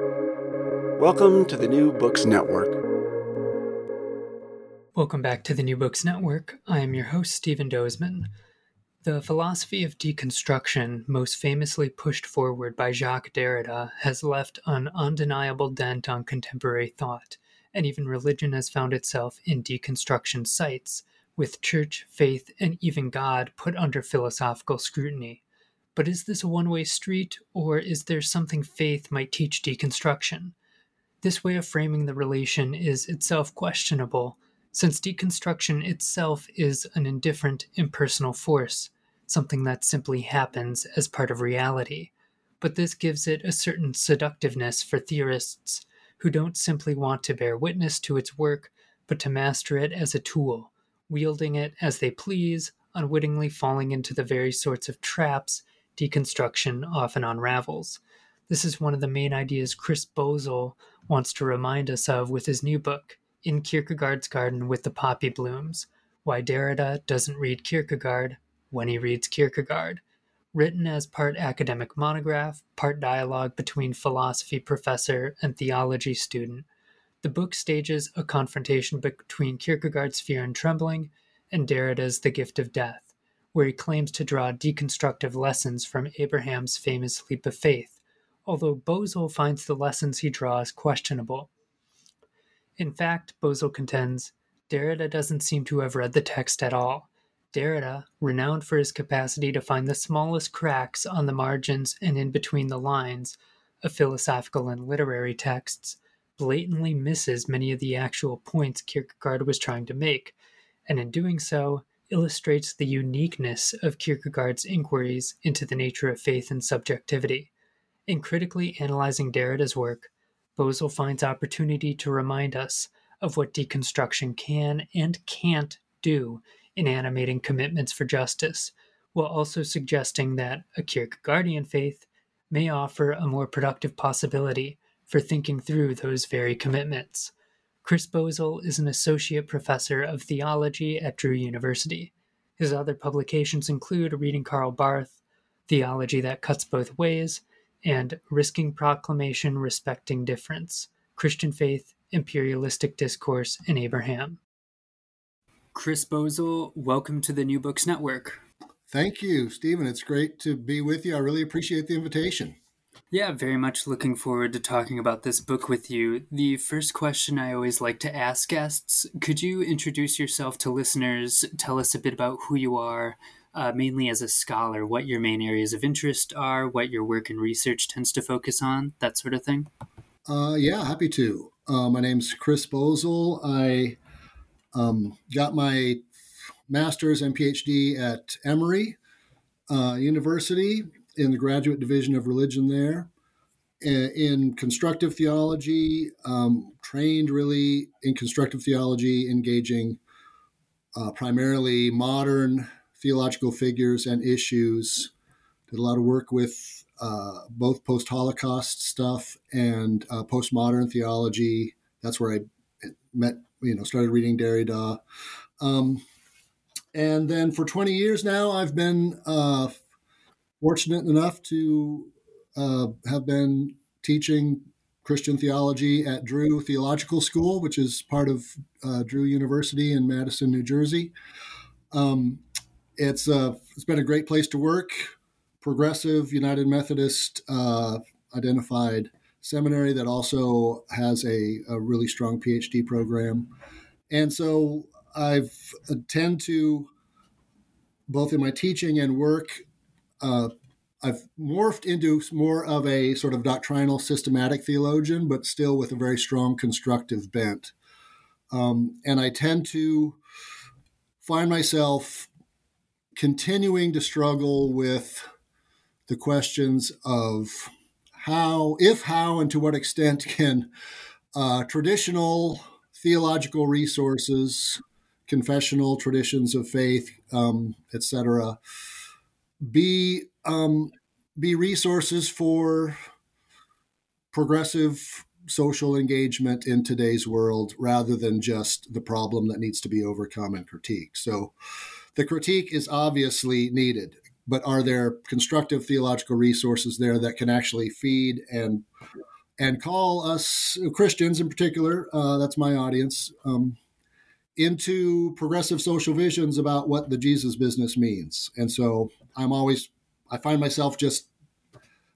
Welcome to the New Books Network. Welcome back to the New Books Network. I am your host, Stephen Dozeman. The philosophy of deconstruction, most famously pushed forward by Jacques Derrida, has left an undeniable dent on contemporary thought, and even religion has found itself in deconstruction sites, with church, faith, and even God put under philosophical scrutiny. But is this a one way street, or is there something faith might teach deconstruction? This way of framing the relation is itself questionable, since deconstruction itself is an indifferent, impersonal force, something that simply happens as part of reality. But this gives it a certain seductiveness for theorists who don't simply want to bear witness to its work, but to master it as a tool, wielding it as they please, unwittingly falling into the very sorts of traps deconstruction often unravels. This is one of the main ideas Chris Boesel wants to remind us of with his new book, In Kierkegaard's Garden with the Poppy Blooms Why Derrida Doesn't Read Kierkegaard When He Reads Kierkegaard. Written as part academic monograph, part dialogue between philosophy professor and theology student, the book stages a confrontation between Kierkegaard's Fear and Trembling and Derrida's The Gift of Death where he claims to draw deconstructive lessons from Abraham's famous leap of faith, although Boesel finds the lessons he draws questionable. In fact, Boesel contends, Derrida doesn't seem to have read the text at all. Derrida, renowned for his capacity to find the smallest cracks on the margins and in between the lines of philosophical and literary texts, blatantly misses many of the actual points Kierkegaard was trying to make, and in doing so, illustrates the uniqueness of Kierkegaard's inquiries into the nature of faith and subjectivity. In critically analyzing Derrida's work, Boesel finds opportunity to remind us of what deconstruction can and can't do in animating commitments for justice, while also suggesting that a Kierkegaardian faith may offer a more productive possibility for thinking through those very commitments. Chris Boesel is an associate professor of theology at Drew University. His other publications include Reading Karl Barth, Theology That Cuts Both Ways, and Risking Proclamation Respecting Difference Christian Faith, Imperialistic Discourse, and Abraham. Chris Boesel, welcome to the New Books Network. Thank you, Stephen. It's great to be with you. I really appreciate the invitation. Yeah, very much looking forward to talking about this book with you. The first question I always like to ask guests could you introduce yourself to listeners? Tell us a bit about who you are, uh, mainly as a scholar, what your main areas of interest are, what your work and research tends to focus on, that sort of thing. Uh, yeah, happy to. Uh, my name's Chris Boesel. I um, got my master's and PhD at Emory uh, University in the graduate division of religion there in constructive theology, um, trained really in constructive theology, engaging uh, primarily modern theological figures and issues. Did a lot of work with uh, both post Holocaust stuff and uh, postmodern theology. That's where I met, you know, started reading Derrida. Um, and then for 20 years now, I've been uh, fortunate enough to uh, have been teaching Christian theology at Drew Theological School, which is part of uh, Drew University in Madison, New Jersey. Um, it's uh, it's been a great place to work. Progressive United Methodist uh, identified seminary that also has a, a, really strong PhD program, and so I've uh, tend to both in my teaching and work uh, I've morphed into more of a sort of doctrinal systematic theologian, but still with a very strong constructive bent. Um, and I tend to find myself continuing to struggle with the questions of how, if, how, and to what extent can uh, traditional theological resources, confessional traditions of faith, um, etc., be um, be resources for progressive social engagement in today's world rather than just the problem that needs to be overcome and critiqued. So the critique is obviously needed, but are there constructive theological resources there that can actually feed and and call us Christians in particular, uh, that's my audience, um, into progressive social visions about what the Jesus business means. And so I'm always, I find myself just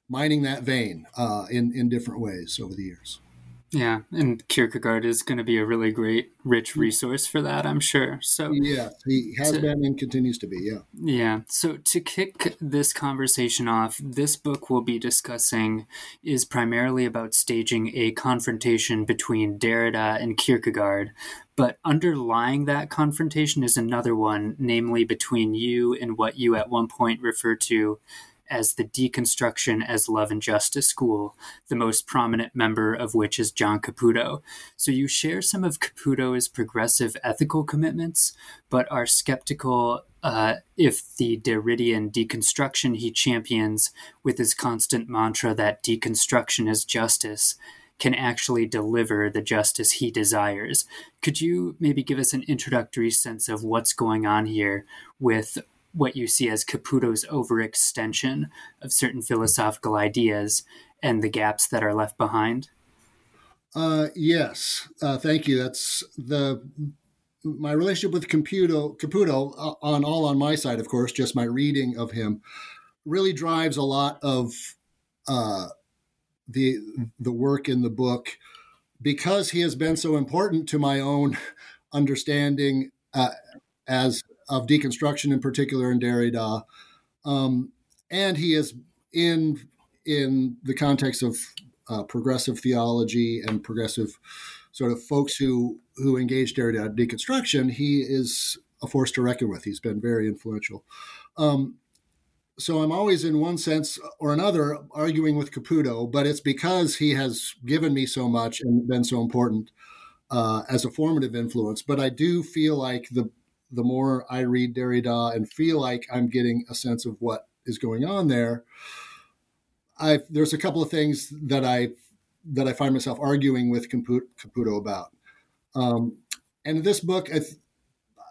mining that vein uh, in, in different ways over the years. Yeah, and Kierkegaard is going to be a really great, rich mm. resource for that, I'm sure. So yeah, he has to, been and continues to be. Yeah, yeah. So to kick this conversation off, this book we'll be discussing is primarily about staging a confrontation between Derrida and Kierkegaard, but underlying that confrontation is another one, namely between you and what you at one point refer to as the Deconstruction as Love and Justice School, the most prominent member of which is John Caputo. So you share some of Caputo's progressive ethical commitments, but are skeptical uh, if the Derridian deconstruction he champions with his constant mantra that deconstruction is justice can actually deliver the justice he desires. Could you maybe give us an introductory sense of what's going on here with what you see as Caputo's overextension of certain philosophical ideas and the gaps that are left behind? Uh, yes, uh, thank you. That's the my relationship with Caputo. Caputo uh, on all on my side, of course, just my reading of him really drives a lot of uh, the the work in the book because he has been so important to my own understanding uh, as of deconstruction in particular in Derrida, um, and he is in in the context of uh, progressive theology and progressive sort of folks who who engage Derrida deconstruction. He is a force to reckon with. He's been very influential. Um, so I'm always, in one sense or another, arguing with Caputo, but it's because he has given me so much and been so important uh, as a formative influence. But I do feel like the the more I read Derrida and feel like I'm getting a sense of what is going on there, I there's a couple of things that I that I find myself arguing with Caputo about. Um, and in this book, th-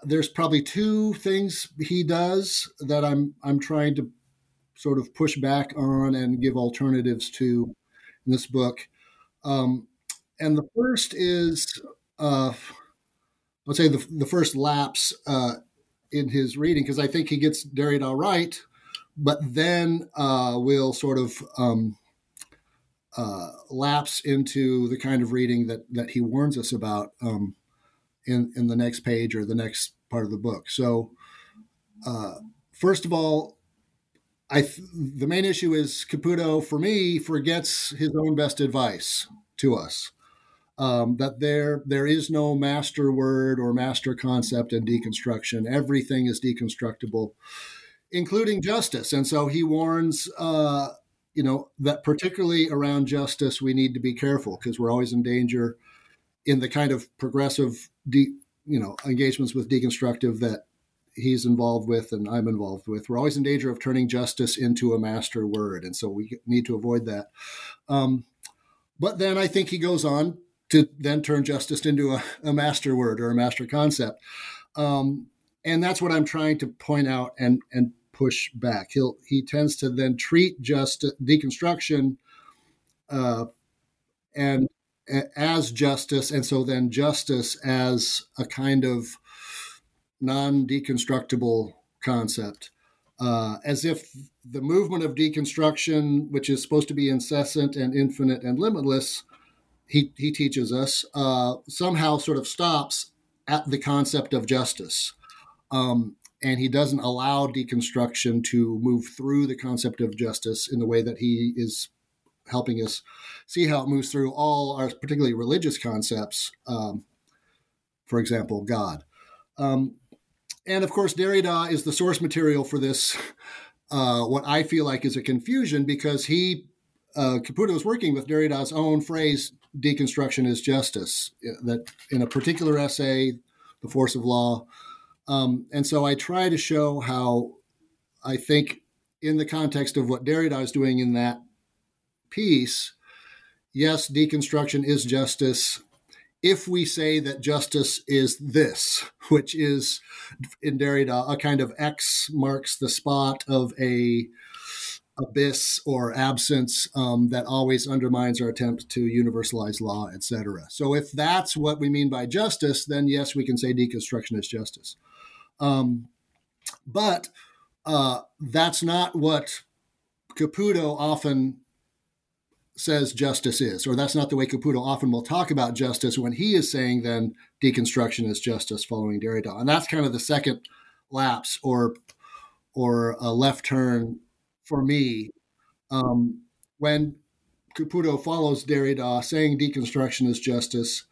there's probably two things he does that I'm I'm trying to sort of push back on and give alternatives to in this book. Um, and the first is uh, let's say the, the first lapse uh, in his reading because I think he gets Derrida right, but then uh, will sort of um, uh, lapse into the kind of reading that that he warns us about um, in in the next page or the next part of the book. So, uh, first of all, I th- the main issue is Caputo for me forgets his own best advice to us um, that there there is no master word or master concept in deconstruction. Everything is deconstructible, including justice. And so he warns, uh, you know, that particularly around justice, we need to be careful because we're always in danger in the kind of progressive, de- you know, engagements with deconstructive that he's involved with and I'm involved with. We're always in danger of turning justice into a master word, and so we need to avoid that. Um, but then I think he goes on to then turn justice into a, a master word or a master concept. Um, and that's what I'm trying to point out and and push back. He'll he tends to then treat just deconstruction uh, and as justice, and so then justice as a kind of non-deconstructible concept, uh, as if the movement of deconstruction, which is supposed to be incessant and infinite and limitless, he, he teaches us uh, somehow sort of stops at the concept of justice. Um, and he doesn't allow deconstruction to move through the concept of justice in the way that he is helping us see how it moves through all our particularly religious concepts, um, for example, God. Um, and of course, Derrida is the source material for this, uh, what I feel like is a confusion because he, uh, Caputo is working with Derrida's own phrase, deconstruction is justice, that in a particular essay, The Force of Law. Um, and so I try to show how I think, in the context of what Derrida is doing in that piece, yes, deconstruction is justice. If we say that justice is this, which is in Derrida a kind of X marks the spot of a abyss or absence um, that always undermines our attempt to universalize law, etc. So, if that's what we mean by justice, then yes, we can say deconstruction is justice. Um, but uh, that's not what Caputo often says justice is, or that's not the way Caputo often will talk about justice when he is saying then deconstruction is justice following Derrida. And that's kind of the second lapse or or a left turn for me um, when Caputo follows Derrida saying deconstruction is justice.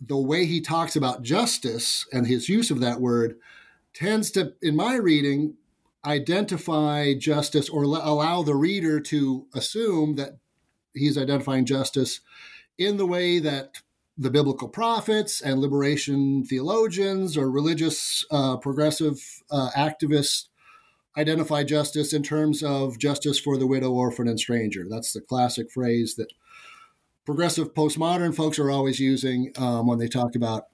The way he talks about justice and his use of that word tends to, in my reading, identify justice or allow the reader to assume that he's identifying justice in the way that the biblical prophets and liberation theologians or religious uh, progressive uh, activists identify justice in terms of justice for the widow, orphan, and stranger. That's the classic phrase that progressive postmodern folks are always using um, when they talk about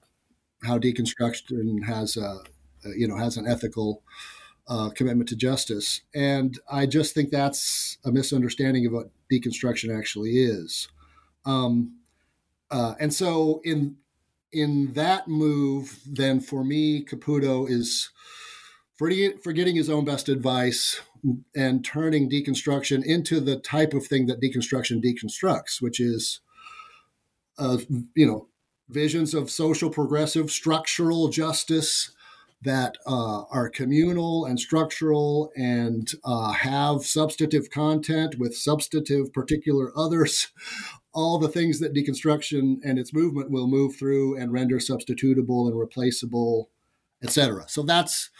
how deconstruction has a, you know has an ethical uh, commitment to justice. And I just think that's a misunderstanding of what deconstruction actually is. Um, uh, and so in in that move, then for me, Caputo is forgetting his own best advice and turning deconstruction into the type of thing that deconstruction deconstructs, which is, uh, you know, visions of social progressive structural justice that uh, are communal and structural and uh, have substantive content with substantive particular others, all the things that deconstruction and its movement will move through and render substitutable and replaceable, etc. So that's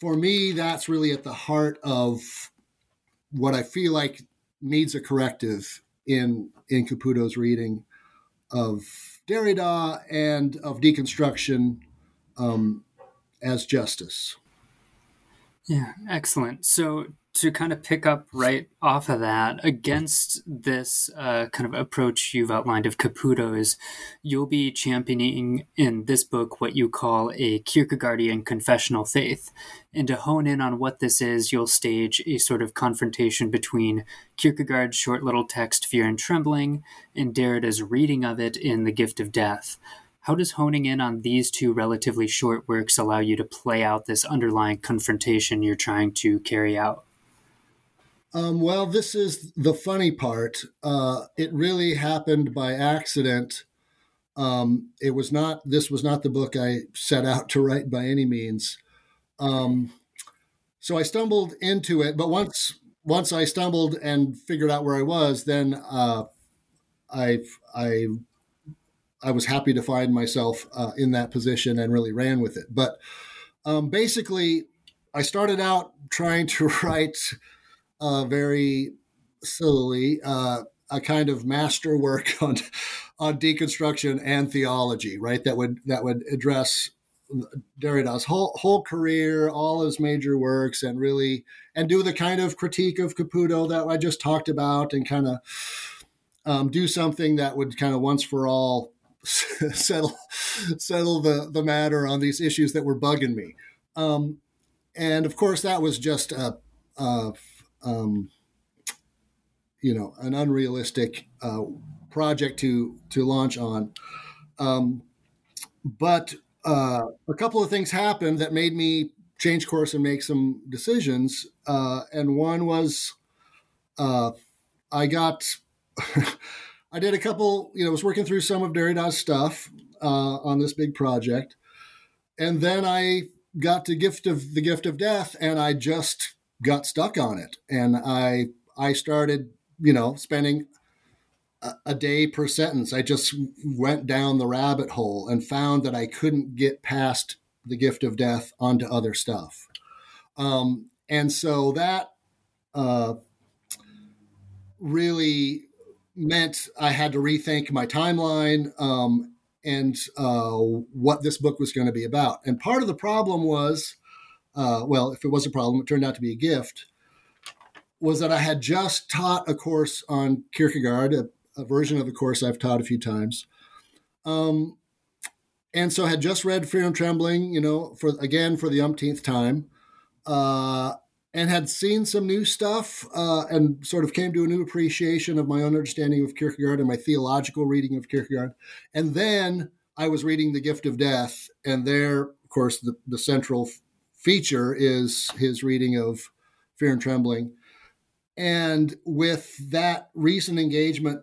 for me, that's really at the heart of what I feel like needs a corrective in in Caputo's reading of Derrida and of deconstruction um, as justice. Yeah, excellent. So to kind of pick up right off of that, against this uh, kind of approach you've outlined of Caputo is you'll be championing in this book what you call a Kierkegaardian confessional faith. And to hone in on what this is, you'll stage a sort of confrontation between Kierkegaard's short little text, Fear and Trembling, and Derrida's reading of it in The Gift of Death. How does honing in on these two relatively short works allow you to play out this underlying confrontation you're trying to carry out? Um, well, this is the funny part. Uh, it really happened by accident. Um, it was not. This was not the book I set out to write by any means. Um, so I stumbled into it, but once once I stumbled and figured out where I was, then uh, I I I was happy to find myself uh, in that position and really ran with it. But um, basically, I started out trying to write uh, very slowly uh, a kind of masterwork on on deconstruction and theology, right? That would that would address Derrida's whole whole career, all his major works, and really and do the kind of critique of Caputo that I just talked about, and kind of um, do something that would kind of once for all settle settle the the matter on these issues that were bugging me. Um, and of course, that was just a, a um, you know an unrealistic uh, project to to launch on. Um, but uh, a couple of things happened that made me change course and make some decisions. Uh, and one was uh, I got I did a couple, you know, was working through some of Derrida's stuff uh, on this big project, and then I got to gift of the gift of death, and I just got stuck on it, and I I started, you know, spending a, day per sentence. I just went down the rabbit hole and found that I couldn't get past the gift of death onto other stuff, um, and so that uh, really meant I had to rethink my timeline um, and uh, what this book was going to be about. And part of the problem was, uh, well, if it was a problem, it turned out to be a gift, was that I had just taught a course on Kierkegaard, a, a version of a course I've taught a few times. Um, and so had just read Fear and Trembling, you know, for again for the umpteenth time. Uh, and had seen some new stuff uh, and sort of came to a new appreciation of my own understanding of Kierkegaard and my theological reading of Kierkegaard. And then I was reading The Gift of Death, and there, of course, the, the central feature is his reading of Fear and Trembling. And with that recent engagement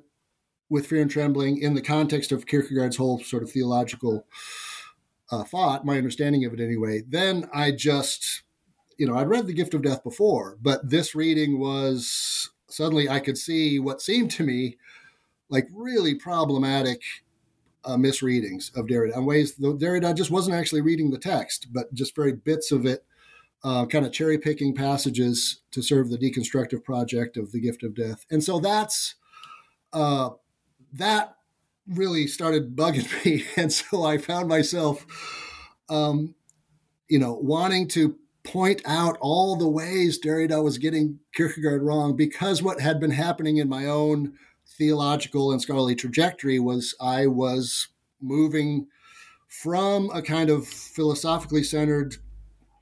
with Fear and Trembling in the context of Kierkegaard's whole sort of theological uh, thought, my understanding of it anyway, then I just you know, I'd read The Gift of Death before, but this reading was suddenly I could see what seemed to me like really problematic uh, misreadings of Derrida in ways though Derrida just wasn't actually reading the text, but just very bits of it, uh, kind of cherry picking passages to serve the deconstructive project of The Gift of Death. And so that's uh, that really started bugging me. And so I found myself, um, you know, wanting to point out all the ways Derrida was getting Kierkegaard wrong because what had been happening in my own theological and scholarly trajectory was I was moving from a kind of philosophically centered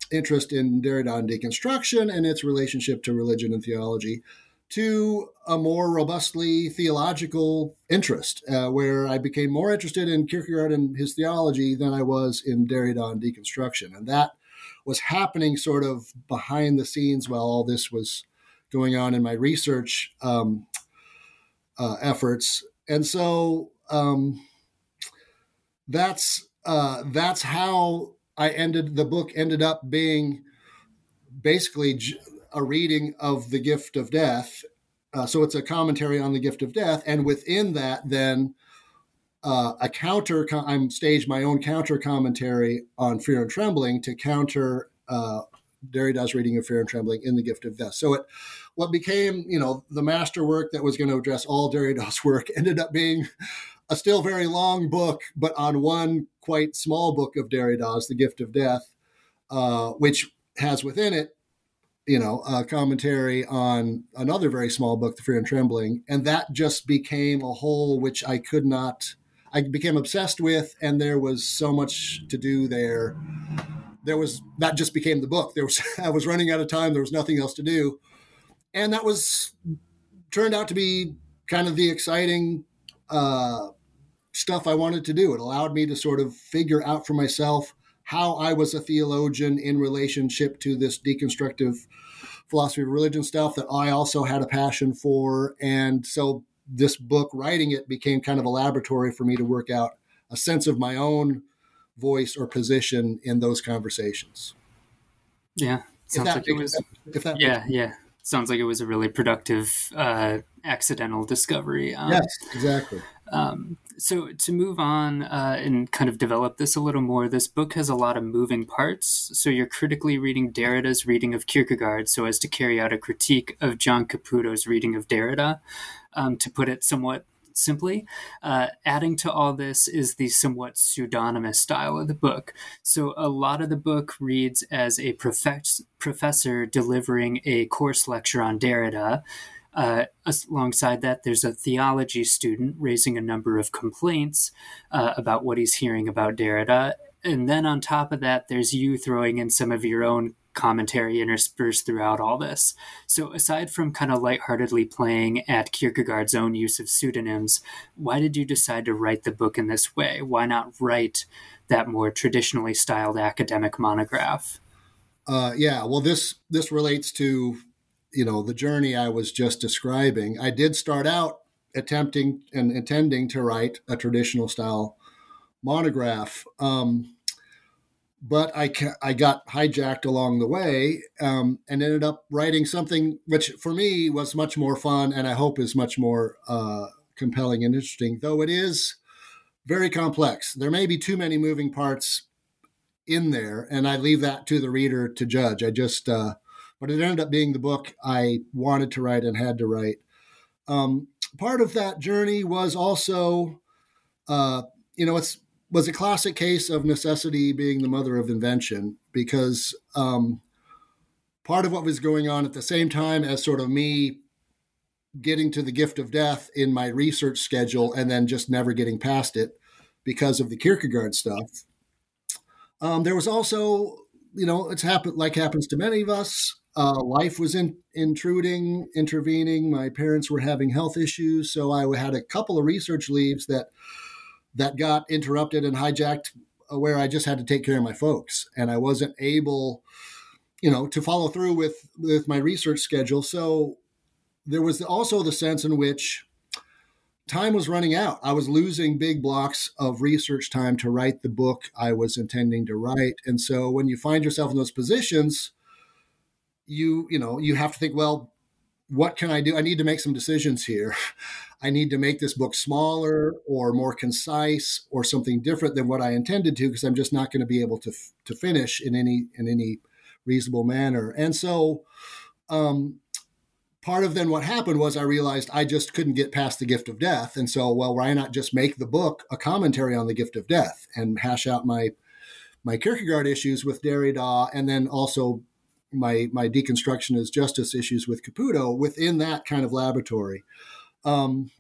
interest in Derrida deconstruction and its relationship to religion and theology to a more robustly theological interest, uh, where I became more interested in Kierkegaard and his theology than I was in Derrida and deconstruction. And that was happening sort of behind the scenes while all this was going on in my research um, uh, efforts. And so um, that's uh, that's how I ended the book ended up being basically a reading of the gift of death. Uh, so it's a commentary on the gift of death, and within that, then uh, a counter. I'm staged my own counter commentary on Fear and Trembling to counter uh, Derrida's reading of Fear and Trembling in The Gift of Death. So it, what became, you know, the masterwork that was going to address all Derrida's work ended up being a still very long book, but on one quite small book of Derrida's, The Gift of Death, uh, which has within it, you know, a commentary on another very small book, The Fear and Trembling, and that just became a whole which I could not I became obsessed with, and there was so much to do there. There was that just became the book. There was I was running out of time. There was nothing else to do, and that was turned out to be kind of the exciting uh, stuff I wanted to do. It allowed me to sort of figure out for myself how I was a theologian in relationship to this deconstructive philosophy of religion stuff that I also had a passion for, and so this book, writing it, became kind of a laboratory for me to work out a sense of my own voice or position in those conversations. Yeah, sounds like it was. If that yeah, yeah, sounds like it was a really productive uh, accidental discovery. Um, yes, exactly. Um, so to move on uh, and kind of develop this a little more, this book has a lot of moving parts. So you're critically reading Derrida's reading of Kierkegaard so as to carry out a critique of John Caputo's reading of Derrida um, to put it somewhat simply. Uh, adding to all this is the somewhat pseudonymous style of the book. So a lot of the book reads as a prof- professor delivering a course lecture on Derrida. Uh, alongside that, there's a theology student raising a number of complaints uh, about what he's hearing about Derrida. And then on top of that, there's you throwing in some of your own commentary interspersed throughout all this. So, aside from kind of lightheartedly playing at Kierkegaard's own use of pseudonyms, why did you decide to write the book in this way? Why not write that more traditionally styled academic monograph? Uh, yeah, well, this this relates to you know the journey I was just describing. I did start out attempting and intending to write a traditional style monograph. Um, but I, I got hijacked along the way um, and ended up writing something which for me was much more fun and I hope is much more uh, compelling and interesting, though it is very complex. There may be too many moving parts in there, and I leave that to the reader to judge. I just, uh, but it ended up being the book I wanted to write and had to write. Um, part of that journey was also, uh, you know, it's was a classic case of necessity being the mother of invention because um, part of what was going on at the same time as sort of me getting to the gift of death in my research schedule and then just never getting past it because of the Kierkegaard stuff. Um, there was also, you know, it's happened like happens to many of us. uh, life was in, intruding, intervening. My parents were having health issues, so I had a couple of research leaves that that got interrupted and hijacked, uh, where I just had to take care of my folks, and I wasn't able, you know, to follow through with with my research schedule. So there was also the sense in which time was running out. I was losing big blocks of research time to write the book I was intending to write. And so when you find yourself in those positions, you, you know, you have to think, well, what can I do? I need to make some decisions here. I need to make this book smaller or more concise or something different than what I intended to because I'm just not going to be able to to finish in any in any reasonable manner. And so um, part of then what happened was I realized I just couldn't get past the gift of death. And so, well, why not just make the book a commentary on the gift of death and hash out my my Kierkegaard issues with Derrida and then also my my deconstruction as justice issues with Caputo within that kind of laboratory. Um,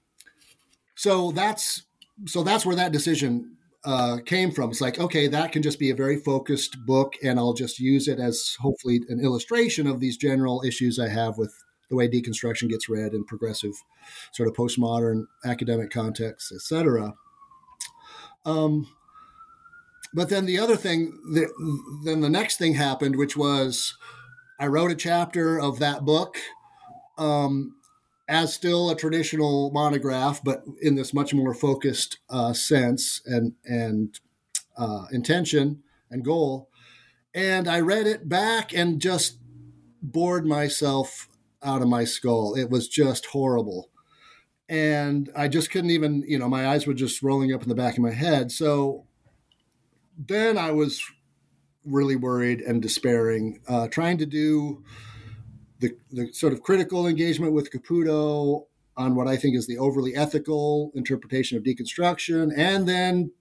so that's so that's where that decision uh, came from. It's like, okay, that can just be a very focused book, and I'll just use it as hopefully an illustration of these general issues I have with the way deconstruction gets read in progressive, sort of postmodern academic contexts, etc. Um, but then the other thing, the, then the next thing happened, which was I wrote a chapter of that book um, as still a traditional monograph, but in this much more focused uh, sense and and uh, intention and goal. And I read it back and just bored myself out of my skull. It was just horrible. And I just couldn't even, you know, my eyes were just rolling up in the back of my head. So then I was really worried and despairing, uh, trying to do the, the sort of critical engagement with Caputo on what I think is the overly ethical interpretation of deconstruction, and then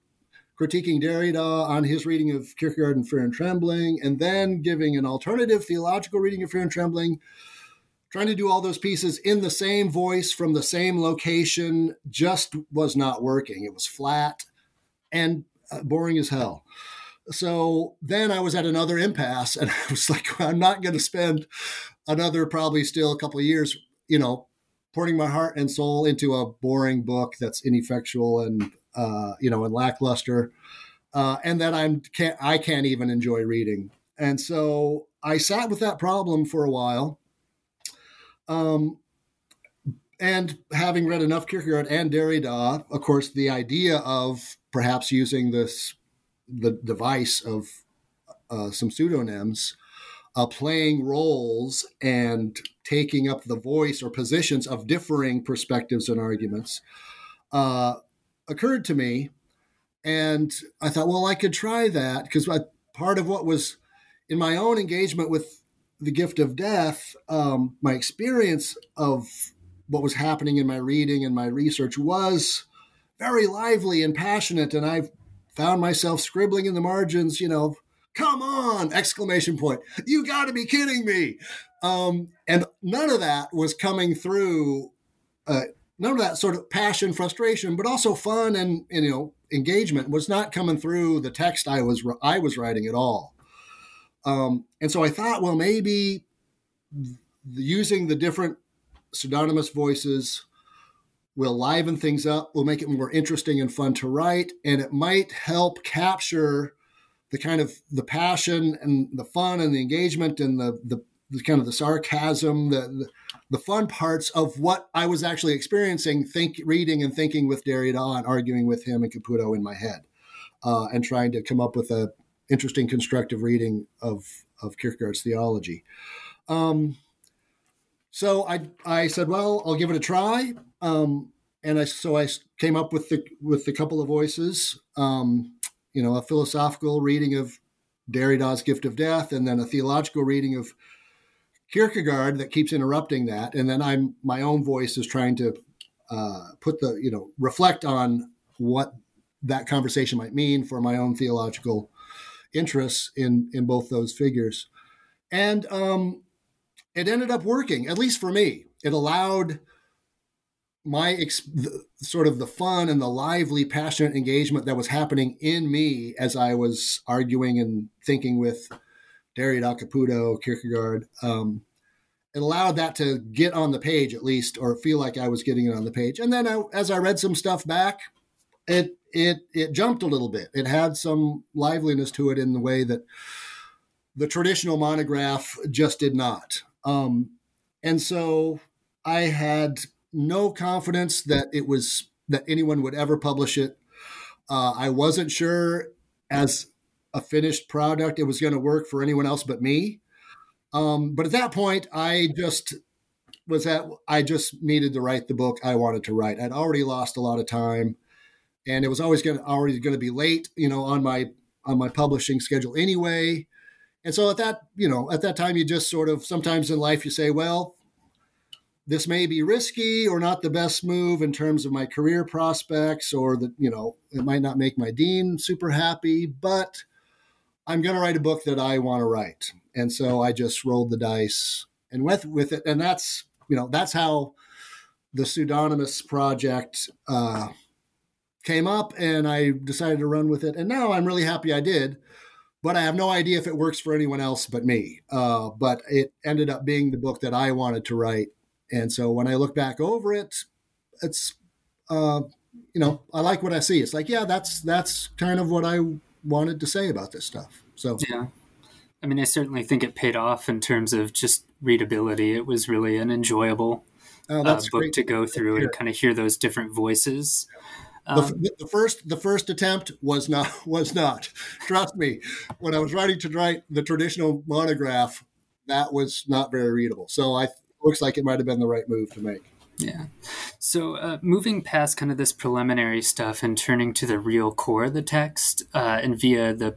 critiquing Derrida on his reading of Kierkegaard and Fear and Trembling, and then giving an alternative theological reading of Fear and Trembling trying to do all those pieces in the same voice from the same location just was not working. It was flat and uh, boring as hell. So then I was at another impasse and I was like, I'm not going to spend another probably still a couple of years, you know, pouring my heart and soul into a boring book that's ineffectual and, uh, you know, and lackluster. Uh, and that I'm can't I can't even enjoy reading. And so I sat with that problem for a while um, and having read enough Kierkegaard and Derrida, of course, the idea of perhaps using this the device of uh, some pseudonyms, uh, playing roles and taking up the voice or positions of differing perspectives and arguments, uh, occurred to me, and I thought, well, I could try that because part of what was in my own engagement with the gift of death, um, my experience of what was happening in my reading and my research was very lively and passionate. And I found myself scribbling in the margins, you know, come on, exclamation point. You got to be kidding me. Um, and none of that was coming through, uh, none of that sort of passion, frustration, but also fun and, and, you know, engagement was not coming through the text I was, I was writing at all. Um, and so I thought, well, maybe using the different pseudonymous voices will liven things up, will make it more interesting and fun to write, and it might help capture the kind of the passion and the fun and the engagement and the the, the kind of the sarcasm, the, the, the fun parts of what I was actually experiencing, think reading and thinking with Derrida and arguing with him and Caputo in my head, uh, and trying to come up with a interesting constructive reading of of Kierkegaard's theology. Um, so I I said, well, I'll give it a try. Um, and I so I came up with the with a couple of voices. Um, you know, a philosophical reading of Derrida's Gift of Death, and then a theological reading of Kierkegaard that keeps interrupting that, and then I'm my own voice is trying to uh, put the you know reflect on what that conversation might mean for my own theological interests in in both those figures, and um, it ended up working. At least for me, it allowed my ex- the, sort of the fun and the lively, passionate engagement that was happening in me as I was arguing and thinking with Derrida, Caputo, Kierkegaard. Um, it allowed that to get on the page at least, or feel like I was getting it on the page. And then I, as I read some stuff back, it it it jumped a little bit. It had some liveliness to it in the way that the traditional monograph just did not. Um, and so I had no confidence that it was that anyone would ever publish it. Uh, I wasn't sure as a finished product it was going to work for anyone else but me. Um, but at that point, I just was at I just needed to write the book I wanted to write. I'd already lost a lot of time, and it was always going to already going to be late, you know, on my on my publishing schedule anyway. And so at that, you know, at that time, you just sort of sometimes in life you say, well, this may be risky or not the best move in terms of my career prospects, or that, you know, it might not make my dean super happy, but I'm going to write a book that I want to write. And so I just rolled the dice and went with it. And that's, you know, that's how the pseudonymous project uh, came up and I decided to run with it. And now I'm really happy I did but I have no idea if it works for anyone else but me. Uh, but it ended up being the book that I wanted to write, and so when I look back over it, it's uh, you know I like what I see. It's like yeah, that's that's kind of what I wanted to say about this stuff. So yeah. I mean, I certainly think it paid off in terms of just readability. It was really an enjoyable oh, uh, book to go through and kind of hear those different voices. Um, the, the, first the first attempt was not was not. Trust me, when I was writing to write the traditional monograph, that was not very readable. So I looks like it might have been the right move to make. Yeah. So uh, moving past kind of this preliminary stuff and turning to the real core of the text, uh, and via the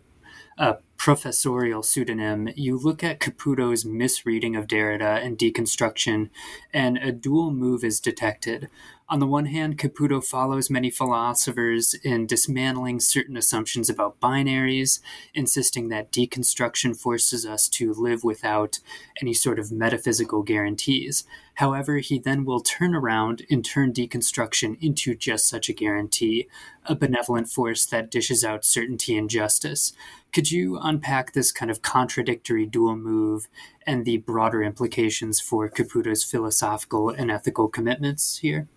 uh, professorial pseudonym, you look at Caputo's misreading of Derrida and deconstruction, and a dual move is detected. On the one hand, Caputo follows many philosophers in dismantling certain assumptions about binaries, insisting that deconstruction forces us to live without any sort of metaphysical guarantees. However, he then will turn around and turn deconstruction into just such a guarantee, a benevolent force that dishes out certainty and justice. Could you unpack this kind of contradictory dual move and the broader implications for Caputo's philosophical and ethical commitments here?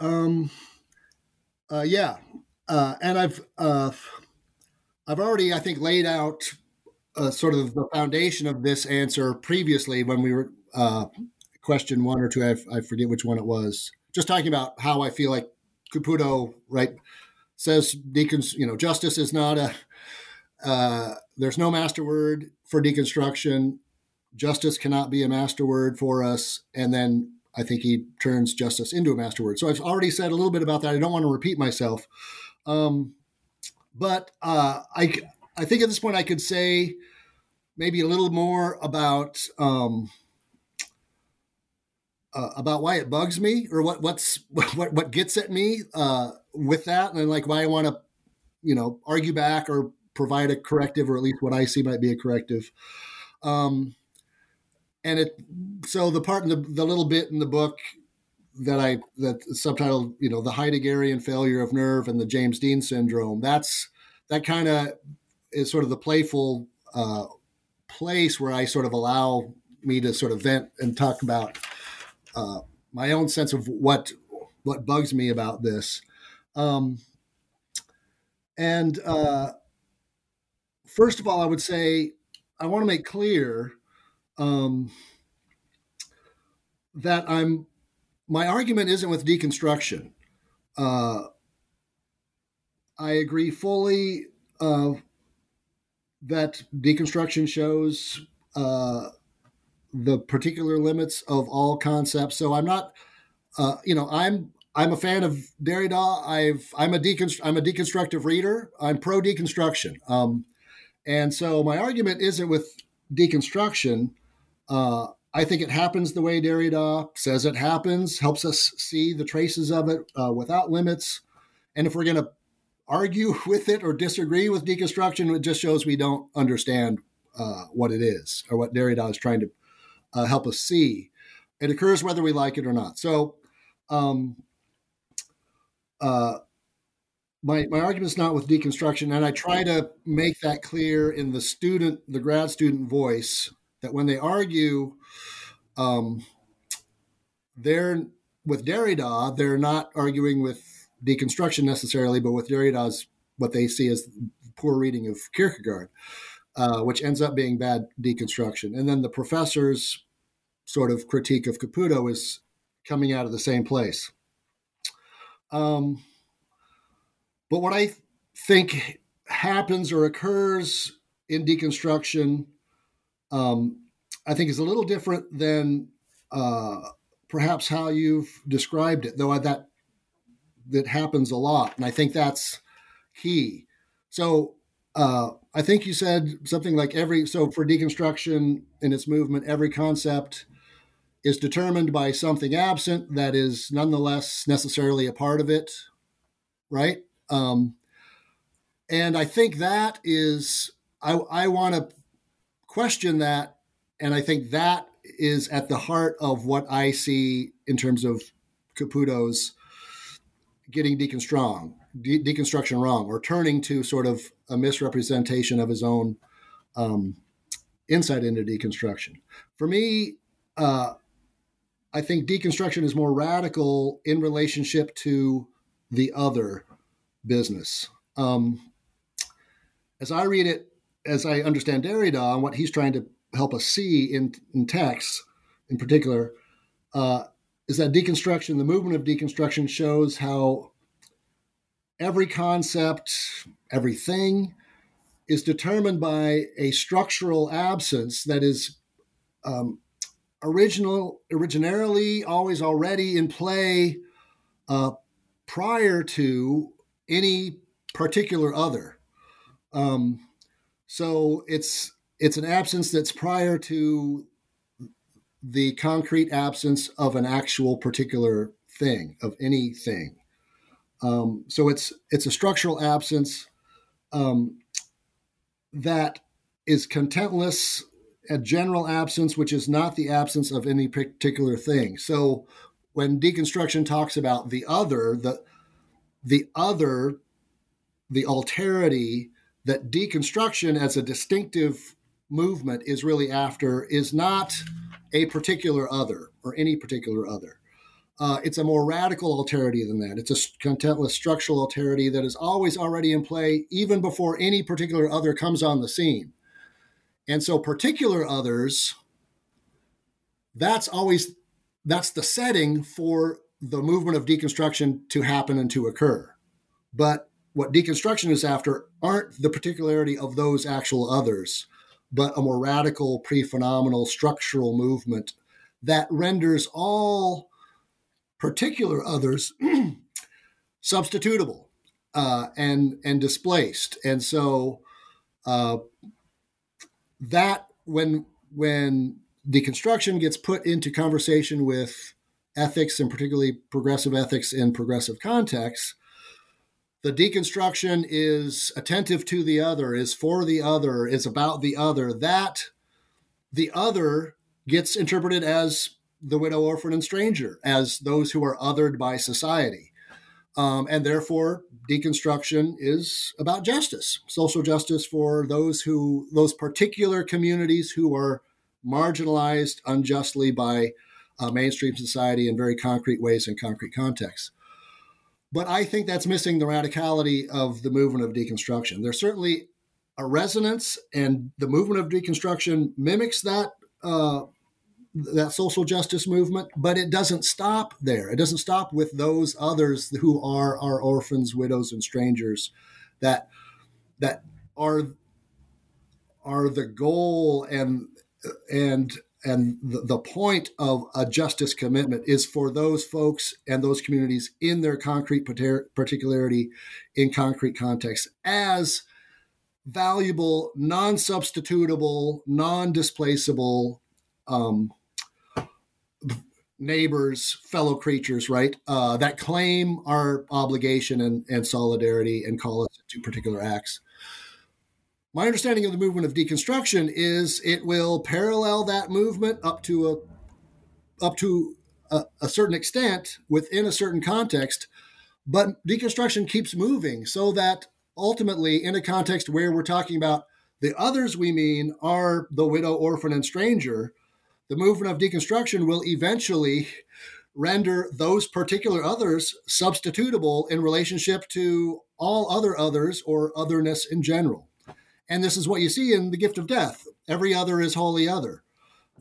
Um, uh, yeah, uh, and I've uh, I've already I think laid out uh, sort of the foundation of this answer previously when we were uh, question one or two. I, I forget which one it was. Just talking about how I feel like Caputo right says decons you know justice is not a uh, there's no master word for deconstruction. Justice cannot be a master word for us, and then I think he turns justice into a master word. So I've already said a little bit about that. I don't want to repeat myself. Um, but uh, I, I think at this point I could say maybe a little more about um, uh, about why it bugs me or what what's what what gets at me uh, with that, and like why I want to you know argue back or provide a corrective or at least what I see might be a corrective. Um, and it so the part in the, the little bit in the book that I that subtitled you know the Heideggerian failure of nerve and the James Dean syndrome that's that kind of is sort of the playful uh, place where I sort of allow me to sort of vent and talk about uh, my own sense of what what bugs me about this. Um, and uh, first of all I would say I want to make clear um, that I'm my argument isn't with deconstruction. Uh, I agree fully uh, that deconstruction shows uh, the particular limits of all concepts. So I'm not, uh, you know, I'm I'm a fan of Derrida. I've I'm a deconstru- I'm a deconstructive reader. I'm pro deconstruction. Um, and so my argument isn't with deconstruction. Uh, I think it happens the way Derrida says it happens, helps us see the traces of it uh, without limits. And if we're going to argue with it or disagree with deconstruction, it just shows we don't understand uh, what it is or what Derrida is trying to uh, help us see. It occurs whether we like it or not. So, um, uh, my my argument is not with deconstruction, and I try to make that clear in the student, the grad student voice, that when they argue, um, they're with Derrida, they're not arguing with deconstruction necessarily, but with Derrida's what they see as poor reading of Kierkegaard, uh, which ends up being bad deconstruction. And then the professor's sort of critique of Caputo is coming out of the same place. Um, but what I think happens or occurs in deconstruction, um, I think is a little different than uh, perhaps how you've described it, though that that happens a lot, and I think that's key. So uh, I think you said something like every so for deconstruction in its movement, every concept is determined by something absent that is nonetheless necessarily a part of it, right? Um, and I think that is, I, I want to question that. And I think that is at the heart of what I see in terms of Caputo's getting deconstruction, de- deconstruction wrong, or turning to sort of a misrepresentation of his own um, insight into deconstruction. For me, uh, I think deconstruction is more radical in relationship to the other business. Um, as I read it, as I understand Derrida and what he's trying to help us see in, in texts in particular, uh, is that deconstruction, the movement of deconstruction shows how every concept, everything is determined by a structural absence that is um, original, originarily always already in play uh, prior to any particular other. Um, so it's it's an absence that's prior to the concrete absence of an actual particular thing of anything. Um, so it's it's a structural absence um, that is contentless, a general absence, which is not the absence of any particular thing. So when deconstruction talks about the other, the the other, the alterity that deconstruction as a distinctive movement is really after is not a particular other or any particular other. Uh, it's a more radical alterity than that. It's a contentless structural alterity that is always already in play, even before any particular other comes on the scene. And so, particular others, that's always that's the setting for the movement of deconstruction to happen and to occur. But what deconstruction is after aren't the particularity of those actual others, but a more radical, pre phenomenal structural movement that renders all particular others substitutable uh, and and displaced. And so uh, that when when deconstruction gets put into conversation with ethics and particularly progressive ethics in progressive contexts, the deconstruction is attentive to the other, is for the other, is about the other. That the other gets interpreted as the widow, orphan, and stranger, as those who are othered by society. Um, and therefore, deconstruction is about justice, social justice for those who, those particular communities who are marginalized unjustly by uh, mainstream society in very concrete ways and concrete contexts. But I think that's missing the radicality of the movement of deconstruction. There's certainly a resonance, and the movement of deconstruction mimics that uh, that social justice movement, but it doesn't stop there. It doesn't stop with those others who are our orphans, widows, and strangers that that are are the goal and and and the, the point of a justice commitment is for those folks and those communities in their concrete particularity in concrete context as valuable non-substitutable non-displaceable um, neighbors fellow creatures right uh, that claim our obligation and, and solidarity and call us to particular acts my understanding of the movement of deconstruction is it will parallel that movement up to a up to a, a certain extent within a certain context But deconstruction keeps moving so that ultimately, in a context where we're talking about the others we mean are the widow, orphan, and stranger, the movement of deconstruction will eventually render those particular others substitutable in relationship to all other others or otherness in general. And this is what you see in the gift of death. Every other is wholly other.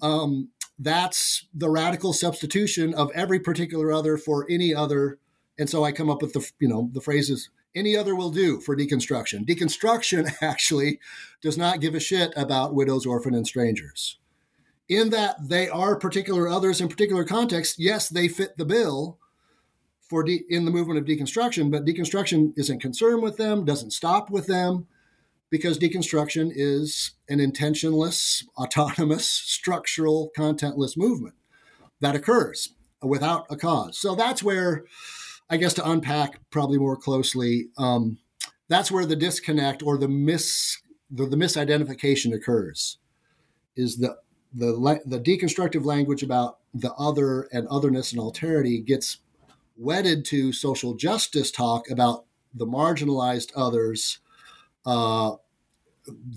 Um, that's the radical substitution of every particular other for any other. And so I come up with the you know the phrases any other will do for deconstruction. Deconstruction actually does not give a shit about widows, orphan, and strangers. In that they are particular others in particular contexts, yes, they fit the bill for de- in the movement of deconstruction, but deconstruction isn't concerned with them, doesn't stop with them, because deconstruction is an intentionless, autonomous, structural, contentless movement that occurs without a cause. So that's where, I guess, to unpack probably more closely, um, that's where the disconnect or the mis the, the misidentification occurs. Is the the the deconstructive language about the other and otherness and alterity gets wedded to social justice talk about the marginalized others uh,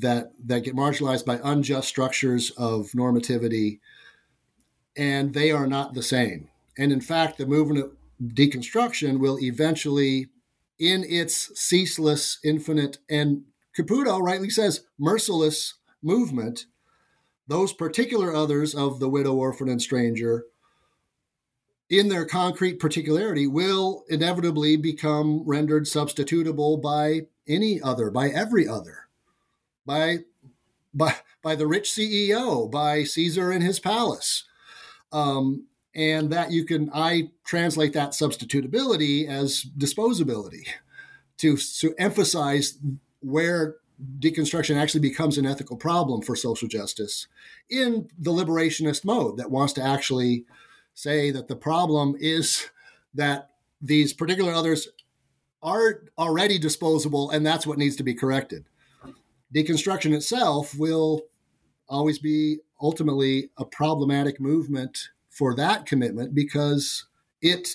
that that get marginalized by unjust structures of normativity, and they are not the same. And in fact, the movement of deconstruction will eventually, in its ceaseless, infinite, and Caputo rightly says merciless movement, those particular others of the widow, orphan, and stranger in their concrete particularity will inevitably become rendered substitutable by any other, by every other, by by by the rich CEO, by Caesar and his palace. Um, and that you can I translate that substitutability as disposability to to emphasize where deconstruction actually becomes an ethical problem for social justice in the liberationist mode that wants to actually say that the problem is that these particular others are already disposable and that's what needs to be corrected. Deconstruction itself will always be ultimately a problematic movement for that commitment because it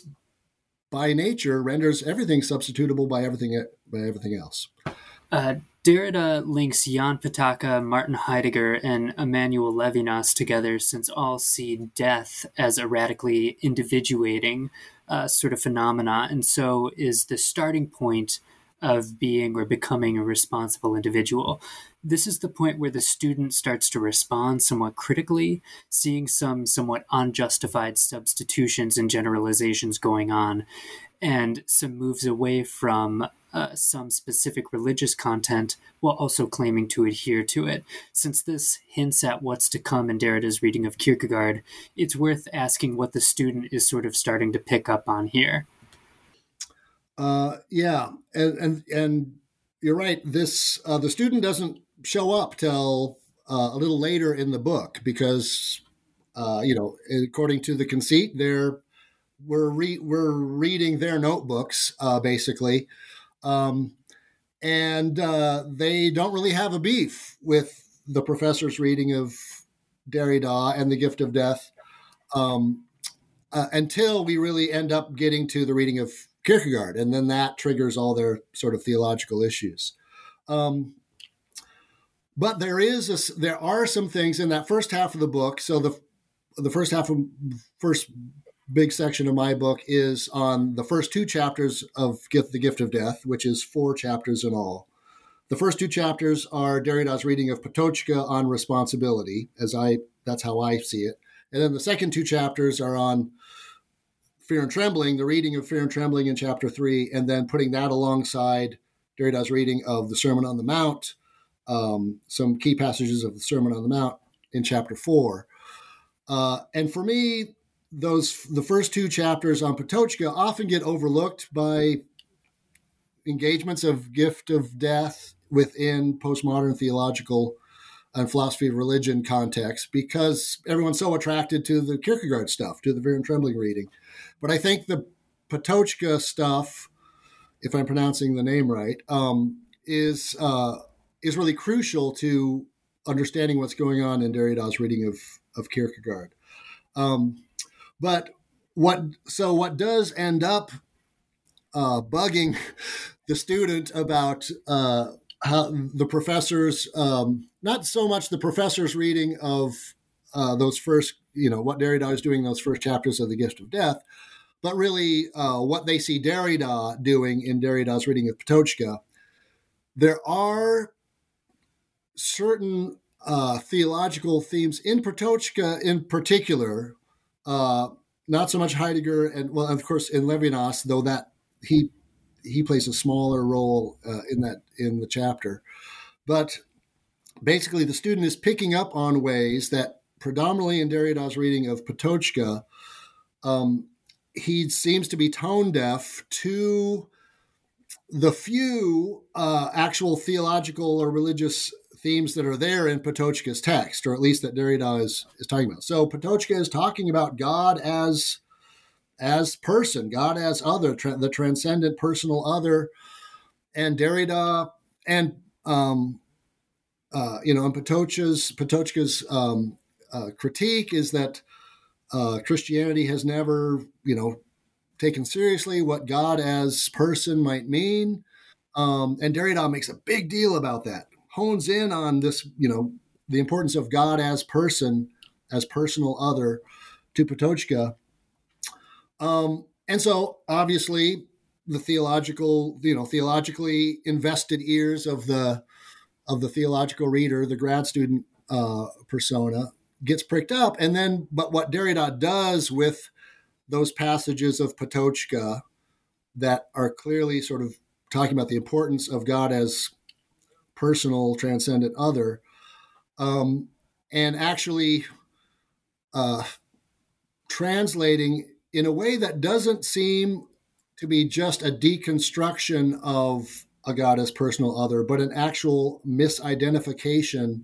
by nature renders everything substitutable by everything by everything else. Uh, Derrida links Jan Patočka, Martin Heidegger, and Emmanuel Levinas together since all see death as a radically individuating uh, sort of phenomena, and so is the starting point of being or becoming a responsible individual. This is the point where the student starts to respond somewhat critically, seeing some somewhat unjustified substitutions and generalizations going on, and some moves away from uh, some specific religious content while also claiming to adhere to it. Since this hints at what's to come in Derrida's reading of Kierkegaard, it's worth asking what the student is sort of starting to pick up on here. Uh, yeah, and, and and you're right. This uh, the student doesn't show up till uh, a little later in the book because uh, you know, according to the conceit, they're we're re- we're reading their notebooks uh, basically, um, and uh, they don't really have a beef with the professor's reading of Derrida and the Gift of Death um, uh, until we really end up getting to the reading of Kierkegaard, and then that triggers all their sort of theological issues. Um, but there is a, there are some things in that first half of the book. So the the first half of first big section of my book is on the first two chapters of Gift, the Gift of Death, which is four chapters in all. The first two chapters are Derrida's reading of Patočka on responsibility, as I that's how I see it, and then the second two chapters are on Fear and Trembling, the reading of Fear and Trembling in chapter three, and then putting that alongside Derrida's reading of the Sermon on the Mount, um, some key passages of the Sermon on the Mount in chapter four. Uh, and for me, those the first two chapters on Patočka often get overlooked by engagements of gift of death within postmodern theological and philosophy of religion context because everyone's so attracted to the Kierkegaard stuff, to the Fear and Trembling reading. But I think the Patočka stuff, if I'm pronouncing the name right, um, is uh, is really crucial to understanding what's going on in Derrida's reading of of Kierkegaard. Um, but what so what does end up uh, bugging the student about uh, how the professors, um, not so much the professor's reading of uh, those first, you know, what Derrida is doing in those first chapters of The Gift of Death, but really uh, what they see Derrida doing in Derrida's reading of Patochka. There are certain uh, theological themes in Patochka, in particular, uh, not so much Heidegger, and well, of course, in Levinas, though that he he plays a smaller role uh, in that in the chapter, but basically, the student is picking up on ways that predominantly in Derrida's reading of Patochka, um, he seems to be tone deaf to the few uh, actual theological or religious themes that are there in Patochka's text, or at least that Derrida is, is talking about. So Patochka is talking about God as as person, God as other, tra- the transcendent personal other, and Derrida and um, uh, you know, and Patochka's Patochka's um, uh, critique is that uh, Christianity has never, you know, taken seriously what God as person might mean. Um, and Derrida makes a big deal about that hones in on this, you know, the importance of God as person, as personal other to Patochka. Um, and so obviously the theological, you know, theologically invested ears of the of the theological reader, the grad student uh, persona, gets pricked up. And then, but what Derrida does with those passages of Patochka that are clearly sort of talking about the importance of God as personal, transcendent other, um, and actually uh, translating in a way that doesn't seem to be just a deconstruction of a God as personal other, but an actual misidentification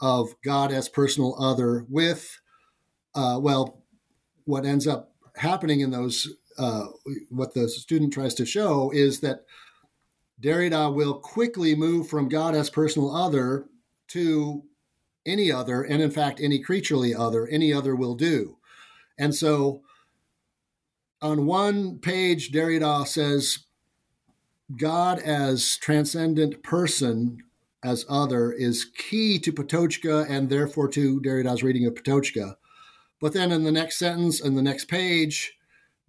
of God as personal other with, uh, well, what ends up happening in those, uh, what the student tries to show is that Derrida will quickly move from God as personal other to any other, and in fact, any creaturely other, any other will do. And so on one page, Derrida says, God as transcendent person, as other, is key to Patochka and therefore to Derrida's reading of Patochka. But then in the next sentence and the next page,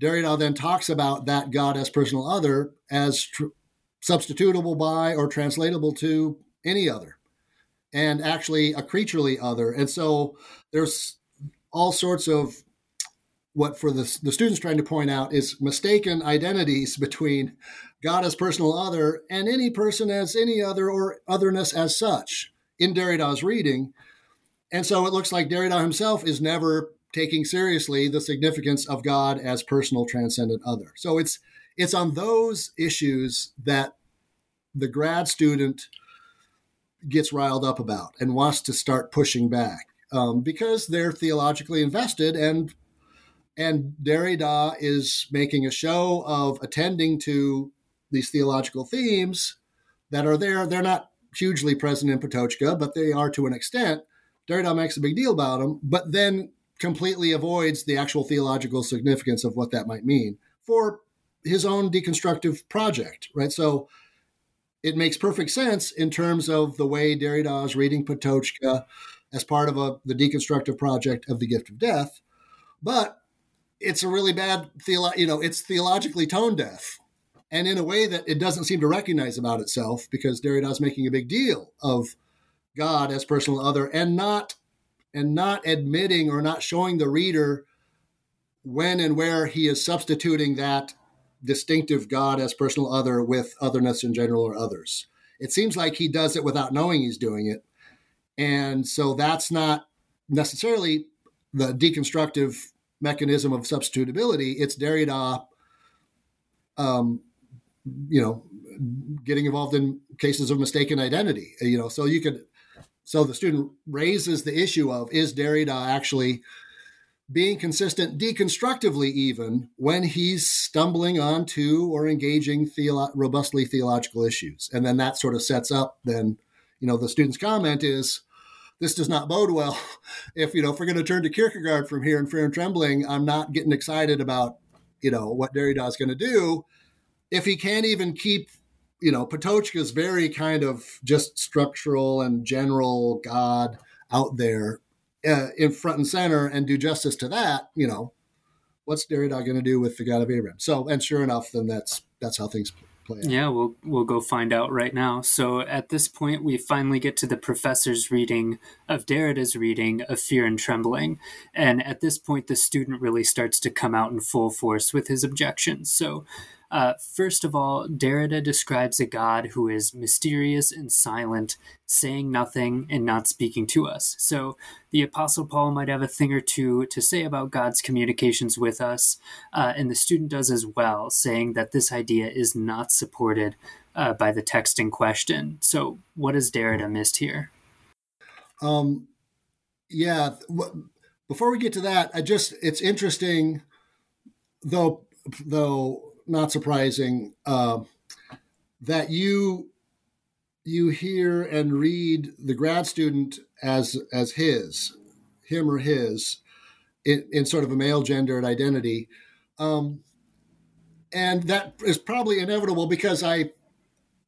Derrida then talks about that God as personal other as tr- substitutable by or translatable to any other, and actually a creaturely other. And so there's all sorts of what for the, the students trying to point out is mistaken identities between God as personal other and any person as any other or otherness as such in Derrida's reading. And so it looks like Derrida himself is never taking seriously the significance of God as personal transcendent other. So it's it's on those issues that the grad student gets riled up about and wants to start pushing back um, because they're theologically invested and and Derrida is making a show of attending to these theological themes that are there. They're not hugely present in Patochka, but they are to an extent. Derrida makes a big deal about them, but then completely avoids the actual theological significance of what that might mean for his own deconstructive project, right? So it makes perfect sense in terms of the way Derrida is reading Patochka as part of a, the deconstructive project of the gift of death, but it's a really bad theolo- you know it's theologically tone deaf and in a way that it doesn't seem to recognize about itself because Derrida is making a big deal of God as personal other and not and not admitting or not showing the reader when and where he is substituting that distinctive God as personal other with otherness in general or others. It seems like he does it without knowing he's doing it. And so that's not necessarily the deconstructive mechanism of substitutability. It's Derrida, um, you know, getting involved in cases of mistaken identity. You know, so you could, so the student raises the issue of is Derrida actually being consistent deconstructively even when he's stumbling onto or engaging theolo- robustly theological issues. And then that sort of sets up then you know the student's comment is this does not bode well. If you know if we're going to turn to kierkegaard from here in fear and trembling i'm not getting excited about you know what derrida is going to do. If he can't even keep, you know, Patochka's very kind of just structural and general God out there uh, in front and center and do justice to that, you know, what's Derrida going to do with the God of Abraham? So, and sure enough, then that's that's how things play out. Yeah, we'll we'll go find out right now. So at this point, we finally get to the professor's reading of Derrida's reading of Fear and Trembling, and at this point, the student really starts to come out in full force with his objections. So uh, first of all, Derrida describes a God who is mysterious and silent, saying nothing and not speaking to us. So the Apostle Paul might have a thing or two to say about God's communications with us, uh, and the student does as well, saying that this idea is not supported uh, by the text in question. So, what has Derrida missed here? Um, yeah. Before we get to that, I just it's interesting, though. Though not surprising uh, that you you hear and read the grad student as as his, him or his, in, in sort of a male gendered identity, um, and that is probably inevitable because I,